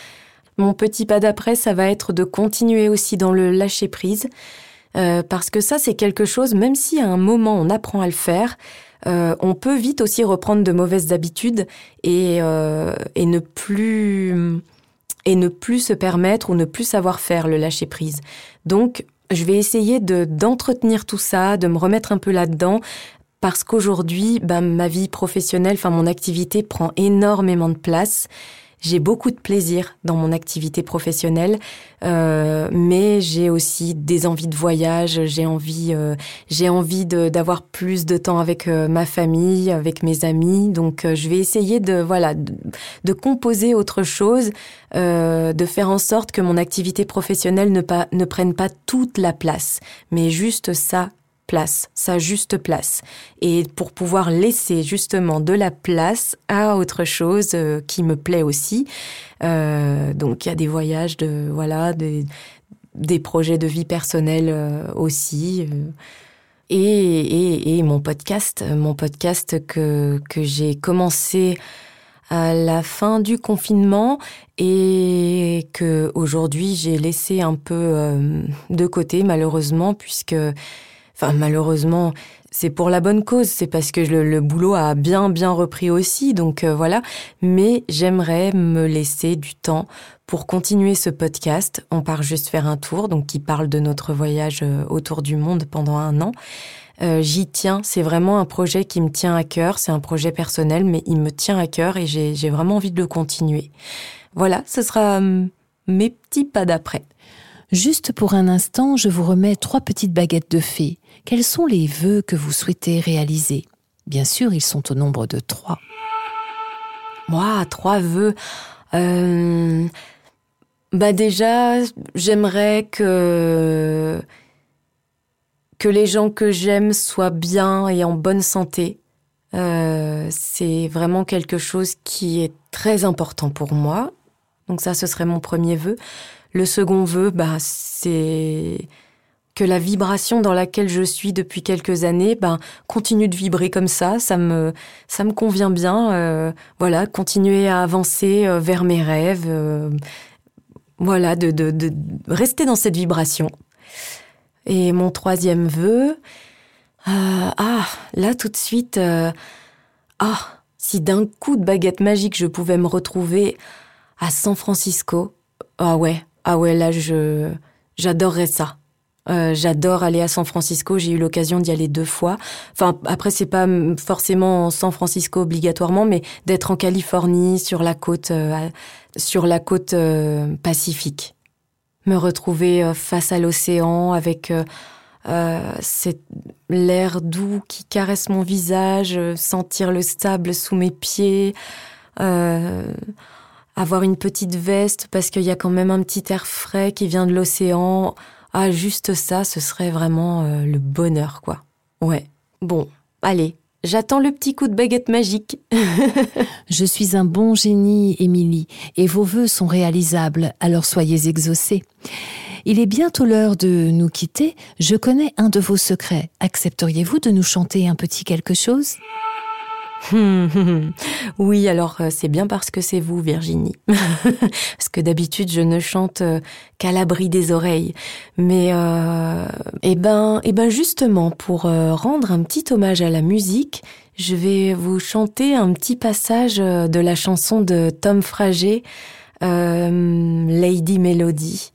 Mon petit pas d'après, ça va être de continuer aussi dans le lâcher prise. parce que ça, c'est quelque chose, même si à un moment on apprend à le faire, euh, on peut vite aussi reprendre de mauvaises habitudes et, euh, et ne plus et ne plus se permettre ou ne plus savoir faire le lâcher prise. Donc, je vais essayer de d'entretenir tout ça, de me remettre un peu là-dedans, parce qu'aujourd'hui, bah, ma vie professionnelle, enfin mon activité prend énormément de place. J'ai beaucoup de plaisir dans mon activité professionnelle, euh, mais j'ai aussi des envies de voyage. J'ai envie, euh, j'ai envie d'avoir plus de temps avec euh, ma famille, avec mes amis. Donc, euh, je vais essayer de voilà de, de composer autre chose, euh, de faire en sorte que mon activité professionnelle ne pas ne prenne pas toute la place, mais juste ça place, sa juste place. Et pour pouvoir laisser justement de la place à autre chose euh, qui me plaît aussi. Euh, donc il y a des voyages, de voilà, des, des projets de vie personnelle euh, aussi. Et, et, et, mon podcast, mon podcast que, que j'ai commencé à la fin du confinement et que aujourd'hui j'ai laissé un peu de côté malheureusement puisque Enfin, malheureusement, c'est pour la bonne cause, c'est parce que le, boulot a bien bien repris aussi, donc euh, voilà. Mais j'aimerais me laisser du temps pour continuer ce podcast. On part juste faire un tour, donc qui parle de notre voyage euh, autour du monde pendant un an. Euh, j'y tiens, c'est vraiment un projet qui me tient à cœur, c'est un projet personnel, mais il me tient à cœur et j'ai vraiment envie de le continuer. Voilà, ce sera hum, mes petits pas d'après. Juste pour un instant, je vous remets trois petites baguettes de fées. Quels sont les vœux que vous souhaitez réaliser? Bien sûr, ils sont au nombre de trois. Moi, trois vœux. Euh, bah déjà, j'aimerais que que les gens que j'aime soient bien et en bonne santé. Euh, c'est vraiment quelque chose qui est très important pour moi. Donc ça, ce serait mon premier vœu. Le second vœu, bah, c'est que la vibration dans laquelle je suis depuis quelques années ben continue de vibrer comme ça. Ça me convient bien euh, voilà continuer à avancer euh, vers mes rêves euh, voilà de rester dans cette vibration. Et mon troisième vœu ah là tout de suite ah si d'un coup de baguette magique je pouvais me retrouver à San Francisco ah ouais ah ouais, là, je j'adorerais ça. Euh, j'adore aller à San Francisco. J'ai eu l'occasion d'y aller deux fois. Enfin, après, c'est pas forcément San Francisco obligatoirement, mais d'être en Californie, sur la côte, euh, sur la côte euh, pacifique. me retrouver face à l'océan avec l'air doux qui caresse mon visage, sentir le sable sous mes pieds, avoir une petite veste parce qu'il y a quand même un petit air frais qui vient de l'océan. Ah, juste ça, ce serait vraiment euh, le bonheur, quoi. Ouais. Bon, allez, j'attends le petit coup de baguette magique. Je suis un bon génie, Émilie, et vos voeux sont réalisables, alors soyez exaucés. Il est bientôt l'heure de nous quitter. Je connais un de vos secrets. Accepteriez-vous de nous chanter un petit quelque chose? oui, alors euh, c'est bien parce que c'est vous, Virginie. parce que d'habitude, je ne chante euh, qu'à l'abri des oreilles. Mais, euh, eh ben, eh ben, justement, pour rendre un petit hommage à la musique, je vais vous chanter un petit passage de la chanson de Tom Frager, Lady Melody.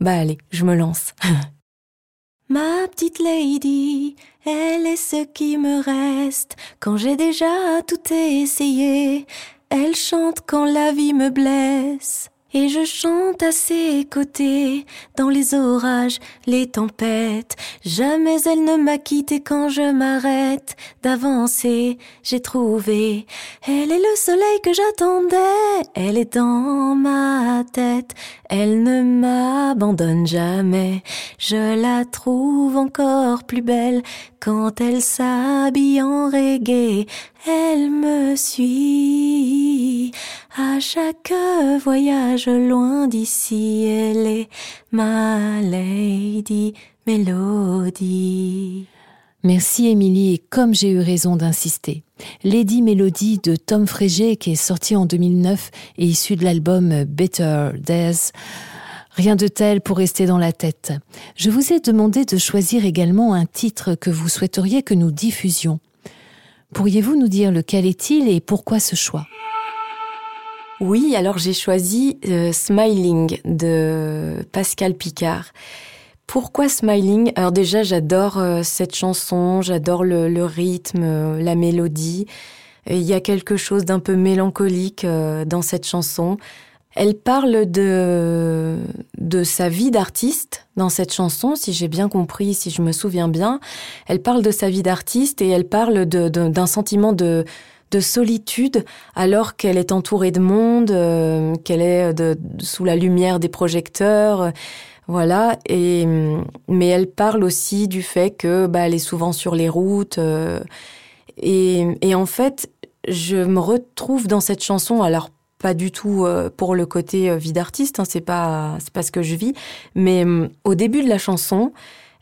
Bah allez, je me lance. Ma petite lady, elle est ce qui me reste quand j'ai déjà tout essayé. Elle chante quand la vie me blesse. Et je chante à ses côtés, dans les orages, les tempêtes. Jamais elle ne m'a quitté quand je m'arrête d'avancer. J'ai trouvé, elle est le soleil que j'attendais. Elle est dans ma tête, elle ne m'abandonne jamais. Je la trouve encore plus belle quand elle s'habille en reggae. Elle me suit à chaque voyage loin d'ici, elle est ma lady Mélodie. Merci Émilie, comme j'ai eu raison d'insister. Lady Melody de Tom Frégé, qui est sorti en 2009 et issu de l'album Better Days. Rien de tel pour rester dans la tête. Je vous ai demandé de choisir également un titre que vous souhaiteriez que nous diffusions. Pourriez-vous nous dire lequel est-il et pourquoi ce choix? Oui, alors j'ai choisi euh, Smiling de Pascal Picard. Pourquoi Smiling? Alors déjà, j'adore euh, cette chanson, j'adore le, rythme, euh, la mélodie. Il y a quelque chose d'un peu mélancolique dans cette chanson. Elle parle de, de sa vie d'artiste dans cette chanson, si j'ai bien compris, si je me souviens bien. Elle parle de sa vie d'artiste et elle parle d'un sentiment de, de solitude alors qu'elle est entourée de monde, euh, qu'elle est de, sous la lumière des projecteurs. Euh, voilà, et mais elle parle aussi du fait que bah, elle est souvent sur les routes euh, et, en fait, je me retrouve dans cette chanson. Alors pas du tout pour le côté vie d'artiste, hein, c'est pas pas ce que je vis, mais au début de la chanson,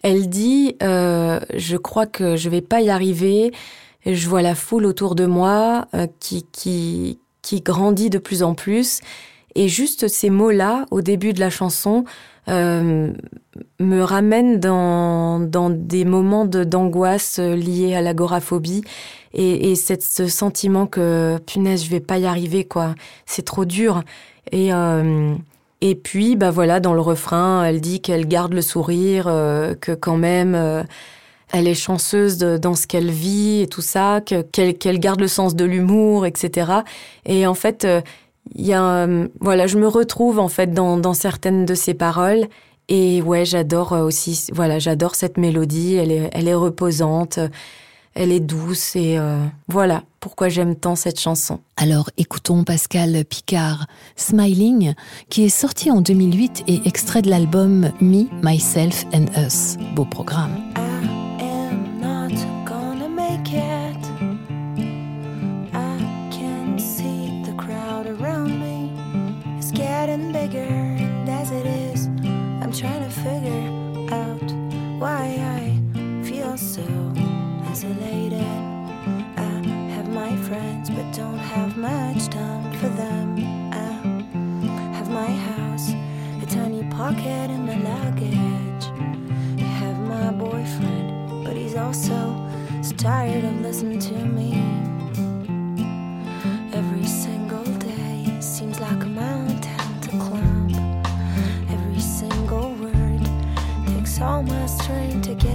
elle dit je crois que je vais pas y arriver je vois la foule autour de moi euh, qui, qui, qui grandit de plus en plus. Et juste ces mots-là, au début de la chanson, euh, me ramènent dans, dans des moments d'angoisse liés à l'agoraphobie et, et cette, ce sentiment que punaise, je vais pas y arriver, quoi. C'est trop dur. Et, euh, et puis, bah voilà, dans le refrain, elle dit qu'elle garde le sourire, euh, que quand même euh, elle est chanceuse dans ce qu'elle vit et tout ça, qu'elle garde le sens de l'humour, etc. Et en fait, il euh, y a, euh, voilà, je me retrouve en fait dans, dans certaines de ses paroles. Et ouais, j'adore euh, aussi, voilà, j'adore cette mélodie. Elle est, elle est reposante, elle est douce et voilà pourquoi j'aime tant cette chanson. Alors écoutons Pascal Picard, Smiling, qui est sorti en 2008 et extrait de l'album Me, Myself and Us. Beau programme. why I feel so isolated. I have my friends, but don't have much time for them. I have my house, a tiny pocket, in my luggage. I have my boyfriend, but he's also so tired of listening to me. all my strength to get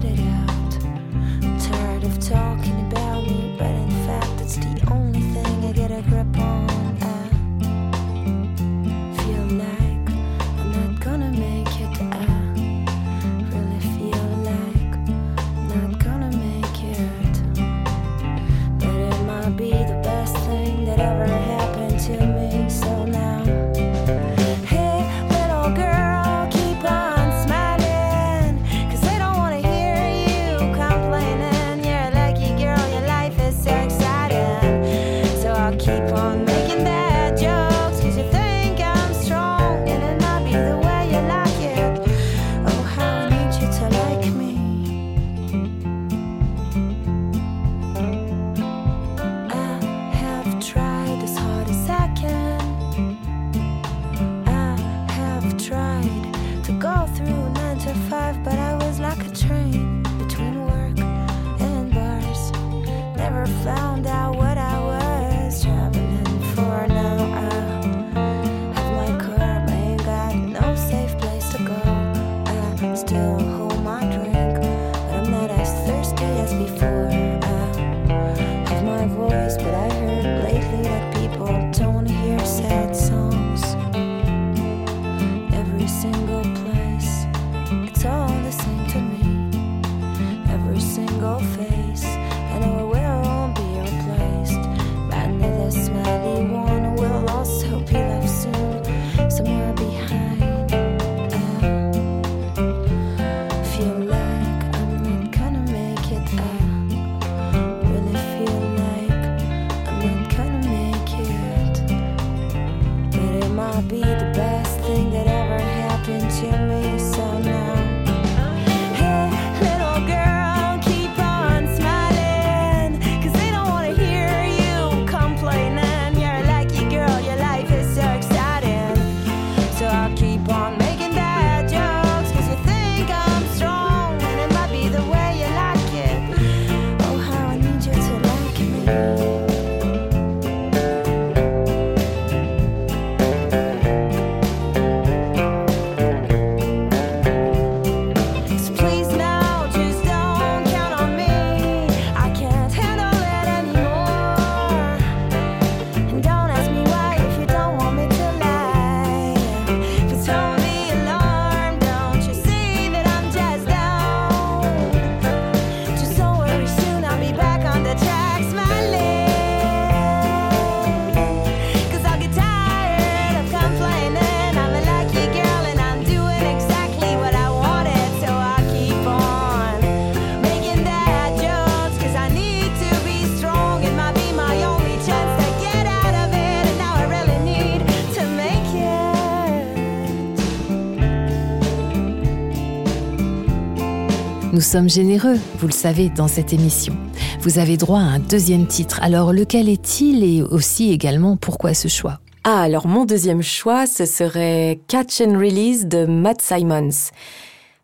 sommes généreux, vous le savez, dans cette émission. Vous avez droit à un deuxième titre. Alors lequel est-il et aussi également pourquoi ce choix? Ah, alors mon deuxième choix, ce serait Catch and Release de Matt Simons.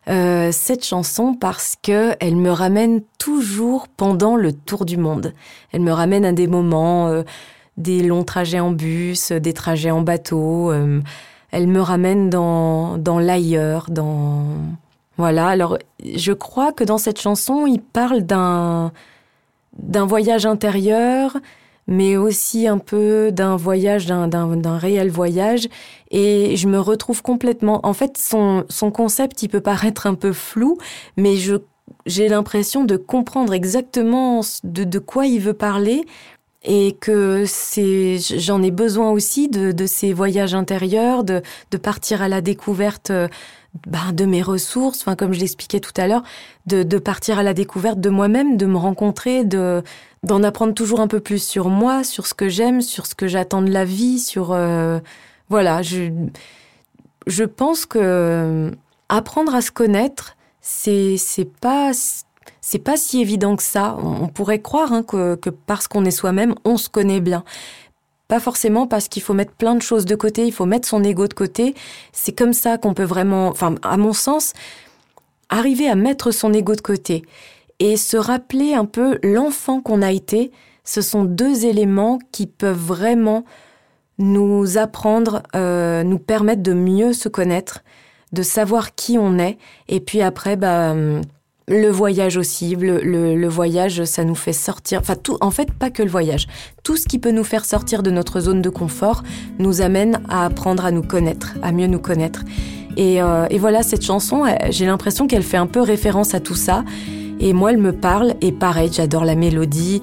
Euh, cette chanson parce que elle me ramène toujours pendant le tour du monde. Elle me ramène à des moments, euh, des longs trajets en bus, des trajets en bateau. euh, elle me ramène dans dans l'ailleurs, dans voilà. Alors je crois que dans cette chanson, il parle d'un d'un voyage intérieur, mais aussi un peu d'un voyage, d'un, réel voyage. Et je me retrouve complètement. En fait, son, son concept, il peut paraître un peu flou, mais je, j'ai l'impression de comprendre exactement de, de quoi il veut parler. Et que c'est, j'en ai besoin aussi de, de ces voyages intérieurs, de, de partir à la découverte euh, ben, de mes ressources, enfin comme je l'expliquais tout à l'heure, de, partir à la découverte de moi-même, de me rencontrer, de d'en apprendre toujours un peu plus sur moi, sur ce que j'aime, sur ce que j'attends de la vie, sur euh, voilà, je je pense que euh, apprendre à se connaître, c'est c'est pas c'est pas si évident que ça. On, on pourrait croire hein, que, que parce qu'on est soi-même, on se connaît bien. Pas forcément parce qu'il faut mettre plein de choses de côté, il faut mettre son ego de côté. C'est comme ça qu'on peut vraiment, enfin, à mon sens, arriver à mettre son ego de côté et se rappeler un peu l'enfant qu'on a été. Ce sont deux éléments qui peuvent vraiment nous apprendre, euh, nous permettre de mieux se connaître, de savoir qui on est. Et puis après, bah, le voyage aussi. Le, le, le, voyage, ça nous fait sortir. Enfin, tout. En fait, pas que le voyage. Tout ce qui peut nous faire sortir de notre zone de confort nous amène à apprendre à nous connaître, à mieux nous connaître. Et, euh, et voilà, cette chanson, j'ai l'impression qu'elle fait un peu référence à tout ça. Et moi, elle me parle. Et pareil, j'adore la mélodie.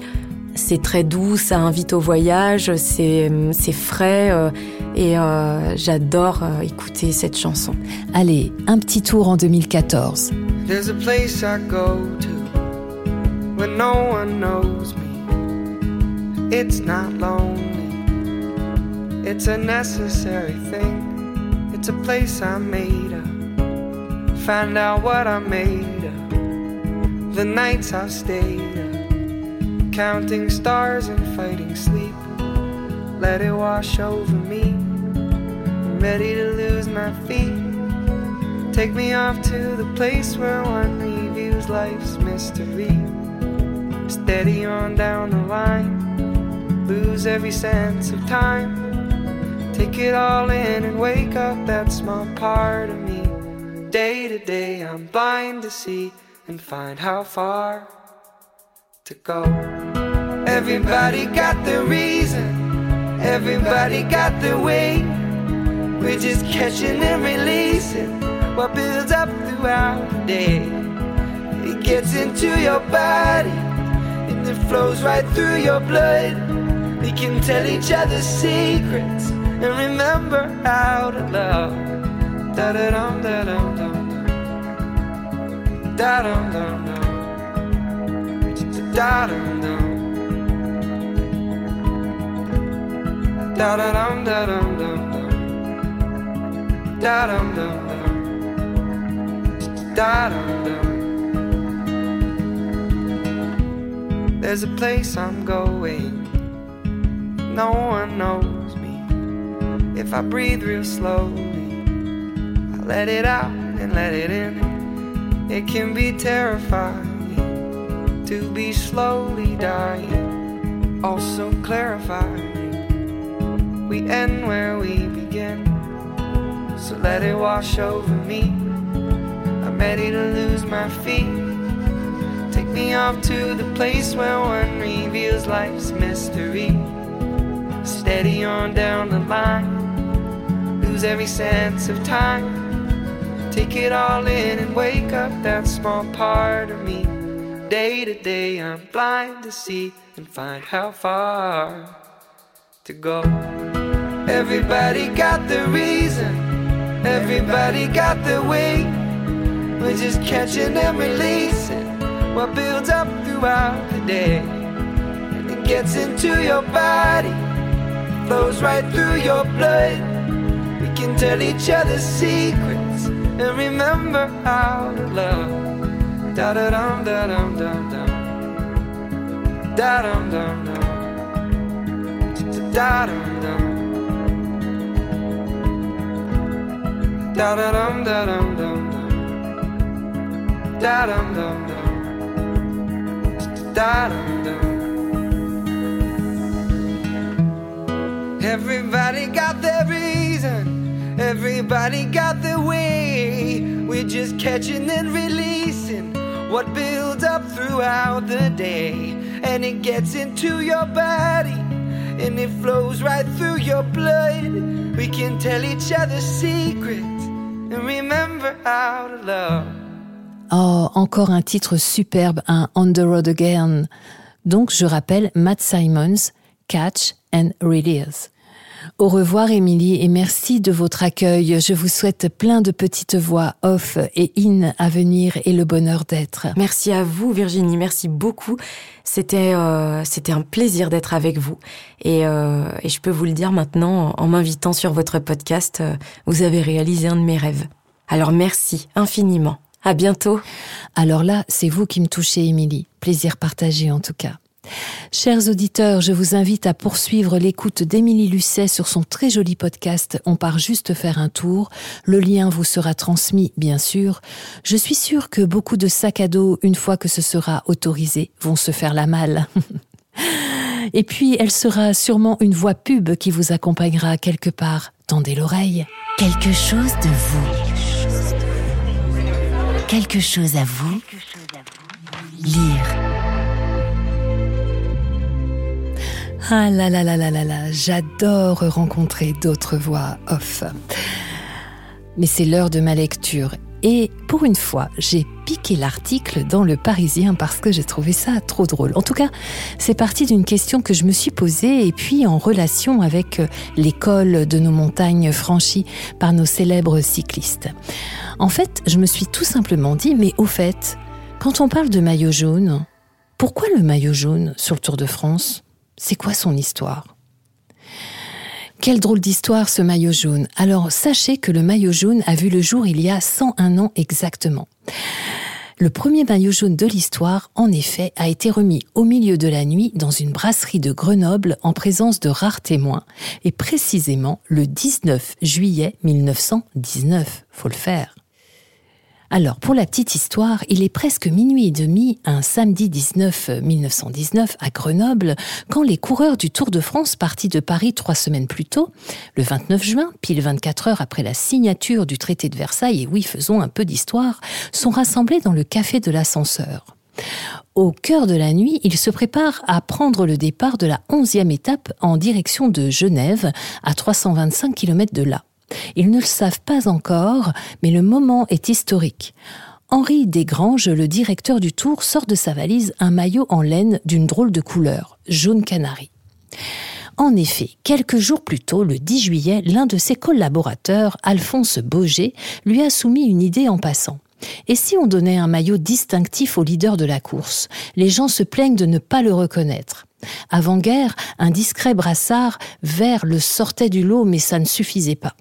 C'est très doux, ça invite au voyage, c'est c'est frais euh, et euh, j'adore euh, écouter cette chanson. Allez, un petit tour en 2014. There's a place I go to when no one knows me. It's not lonely. It's a necessary thing. It's a place I made up. Find out what I made of. The nights I've stayed up. Counting stars and fighting sleep. Let it wash over me. I'm ready to lose my feet. Take me off to the place where one reviews life's mystery. Steady on down the line, lose every sense of time. Take it all in and wake up that small part of me. Day to day, I'm blind to see and find how far to go. Everybody got the reason, everybody got the way. We're just catching and releasing what builds up throughout the day. It gets into your body and it flows right through your blood. We can tell each other secrets and remember how to love. Da da dum da dum dum da dum dum da da da da Da. Da. There's a place I'm going. No one knows me. If I breathe real slowly, I let it out and let it in. It can be terrifying to be slowly dying, also clarifying. We end where we begin, so let it wash over me. I'm ready to lose my feet. Take me off to the place where one reveals life's mystery. Steady on down the line, lose every sense of time. Take it all in and wake up that small part of me. Day to day, I'm blind to see and find how far to go. Everybody got the reason, everybody got the way. We're just catching and releasing what builds up throughout the day. And it gets into your body, flows right through your blood. We can tell each other secrets and remember how to love. Da da dum da dum dum dum. Da dum dum dum. Da dum dum. Da da dum da dum dum dum. Da dum dum dum. Da dum dum. Everybody got their reason. Everybody got their way. We're just catching and releasing what builds up throughout the day. And it gets into your body and it flows right through your blood. We can tell each other secrets and remember how to love. Oh, encore un titre superbe, un On the Road Again. Donc, je rappelle Matt Simons, Catch and Release. Au revoir, Émilie, et merci de votre accueil. Je vous souhaite plein de petites voix off et in à venir et le bonheur d'être. Merci à vous, Virginie. Merci beaucoup. C'était euh, c'était un plaisir d'être avec vous. Et, euh, et je peux vous le dire maintenant, en m'invitant sur votre podcast, euh, vous avez réalisé un de mes rêves. Alors merci infiniment. À bientôt. Alors là, c'est vous qui me touchez, Émilie. Plaisir partagé en tout cas. Chers auditeurs, je vous invite à poursuivre l'écoute d'Émilie Lucet sur son très joli podcast On part juste faire un tour. Le lien vous sera transmis, bien sûr. Je suis sûre que beaucoup de sacs à dos, une fois que ce sera autorisé, vont se faire la malle. Et puis, elle sera sûrement une voix pub qui vous accompagnera quelque part. Tendez l'oreille. Quelque chose de vous. Quelque chose à vous. Lire. Ah là là là là là là, j'adore rencontrer d'autres voix off. Mais c'est l'heure de ma lecture. Et pour une fois, j'ai piqué l'article dans le Parisien parce que j'ai trouvé ça trop drôle. En tout cas, c'est parti d'une question que je me suis posée et puis en relation avec l'école de nos montagnes franchies par nos célèbres cyclistes. En fait, je me suis tout simplement dit, mais au fait, quand on parle de maillot jaune, pourquoi le maillot jaune sur le Tour de France? C'est quoi son histoire? Quelle drôle d'histoire ce maillot jaune. Alors sachez que le maillot jaune a vu le jour il y a 101 ans exactement. Le premier maillot jaune de l'histoire, en effet, a été remis au milieu de la nuit dans une brasserie de Grenoble en présence de rares témoins, et précisément le 19 juillet 1919. Faut le faire. Alors, pour la petite histoire, il est presque minuit et demi, un samedi 19 1919 à Grenoble, quand les coureurs du Tour de France partis de Paris trois semaines plus tôt, le 29 juin, pile 24 heures après la signature du traité de Versailles, et oui, faisons un peu d'histoire, sont rassemblés dans le café de l'ascenseur. Au cœur de la nuit, ils se préparent à prendre le départ de la onzième étape en direction de Genève, à 325 km de là. Ils ne le savent pas encore, mais le moment est historique. Henri Desgranges, le directeur du tour, sort de sa valise un maillot en laine d'une drôle de couleur, jaune canari. En effet, quelques jours plus tôt, le 10 juillet, l'un de ses collaborateurs, Alphonse Boger, lui a soumis une idée en passant. Et si on donnait un maillot distinctif au leader de la course? Les gens se plaignent de ne pas le reconnaître. Avant-guerre, un discret brassard vert le sortait du lot, mais ça ne suffisait pas.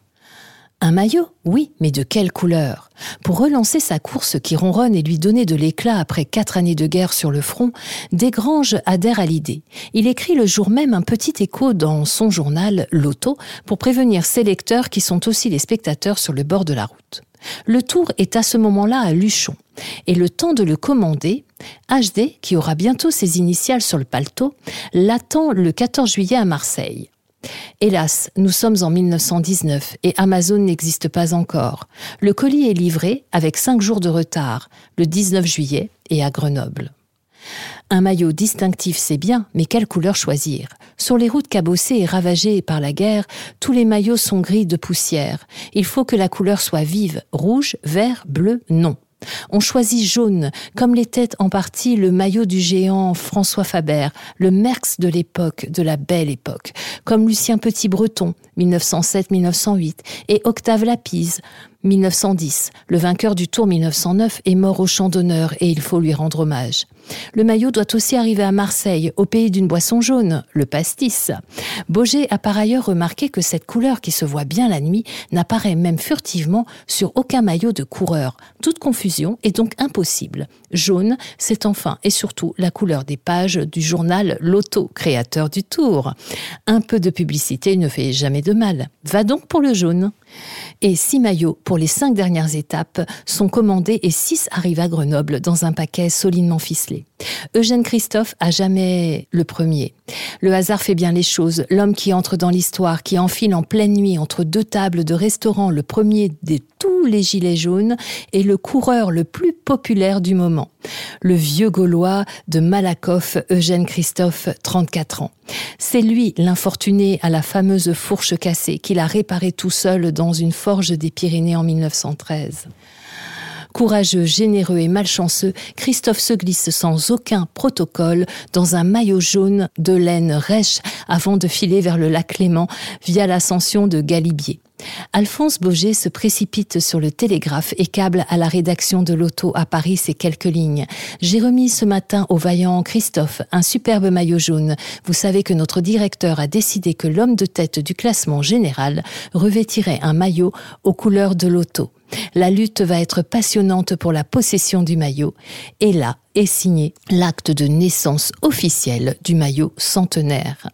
Un maillot, oui, mais de quelle couleur? Pour relancer sa course qui ronronne et lui donner de l'éclat après quatre années de guerre sur le front, Desgranges adhère à l'idée. Il écrit le jour même un petit écho dans son journal L'Auto pour prévenir ses lecteurs qui sont aussi les spectateurs sur le bord de la route. Le tour est à ce moment-là à Luchon. Et le temps de le commander, HD, qui aura bientôt ses initiales sur le paletot, l'attend le 14 juillet à Marseille. Hélas, nous sommes en 1919 et Amazon n'existe pas encore. Le colis est livré avec cinq jours de retard, le 19 juillet et à Grenoble. Un maillot distinctif, c'est bien, mais quelle couleur choisir? Sur les routes cabossées et ravagées par la guerre, tous les maillots sont gris de poussière. Il faut que la couleur soit vive, rouge, vert, bleu, non. On choisit jaune, comme l'était en partie le maillot du géant François Faber, le Merx de l'époque, de la belle époque, comme Lucien Petit-Breton, 1907-1908, et Octave Lapise, 1910. Le vainqueur du Tour 1909 est mort au champ d'honneur et il faut lui rendre hommage. Le maillot doit aussi arriver à Marseille, au pays d'une boisson jaune, le pastis. Boger a par ailleurs remarqué que cette couleur qui se voit bien la nuit n'apparaît même furtivement sur aucun maillot de coureur. Toute confusion est donc impossible. Jaune, c'est enfin et surtout la couleur des pages du journal L'Auto, créateur du Tour. Un peu de publicité ne fait jamais de mal. Va donc pour le jaune. Et six maillots pour les cinq dernières étapes sont commandés et six arrivent à Grenoble dans un paquet solidement ficelé. Eugène Christophe a jamais le premier. Le hasard fait bien les choses. L'homme qui entre dans l'histoire, qui enfile en pleine nuit entre deux tables de restaurant le premier de tous les gilets jaunes est le coureur le plus populaire du moment. Le vieux Gaulois de Malakoff, Eugène Christophe, 34 ans. C'est lui, l'infortuné à la fameuse fourche cassée, qu'il a réparé tout seul dans une forge des Pyrénées en 1913. Courageux, généreux et malchanceux, Christophe se glisse sans aucun protocole dans un maillot jaune de laine rêche avant de filer vers le lac Léman via l'ascension de Galibier. Alphonse Boger se précipite sur le télégraphe et câble à la rédaction de l'auto à Paris ces quelques lignes. J'ai remis ce matin au vaillant Christophe un superbe maillot jaune. Vous savez que notre directeur a décidé que l'homme de tête du classement général revêtirait un maillot aux couleurs de l'auto. La lutte va être passionnante pour la possession du maillot. Et là est signé l'acte de naissance officiel du maillot centenaire.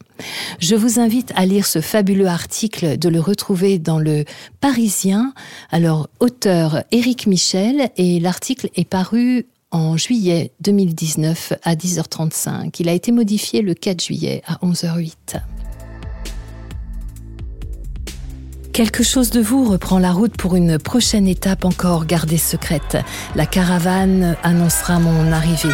Je vous invite à lire ce fabuleux article, de le retrouver dans le Parisien. Alors, auteur Éric Michel, et l'article est paru en juillet 2019 à 10h35. Il a été modifié le 4 juillet à 11h08. Quelque chose de vous reprend la route pour une prochaine étape encore gardée secrète. La caravane annoncera mon arrivée.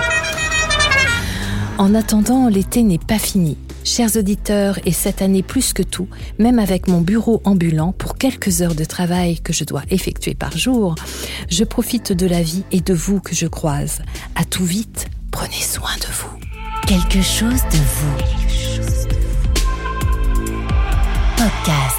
En attendant, l'été n'est pas fini. Chers auditeurs, et cette année plus que tout, même avec mon bureau ambulant pour quelques heures de travail que je dois effectuer par jour, je profite de la vie et de vous que je croise. À tout vite, prenez soin de vous. Quelque chose de vous. Podcast.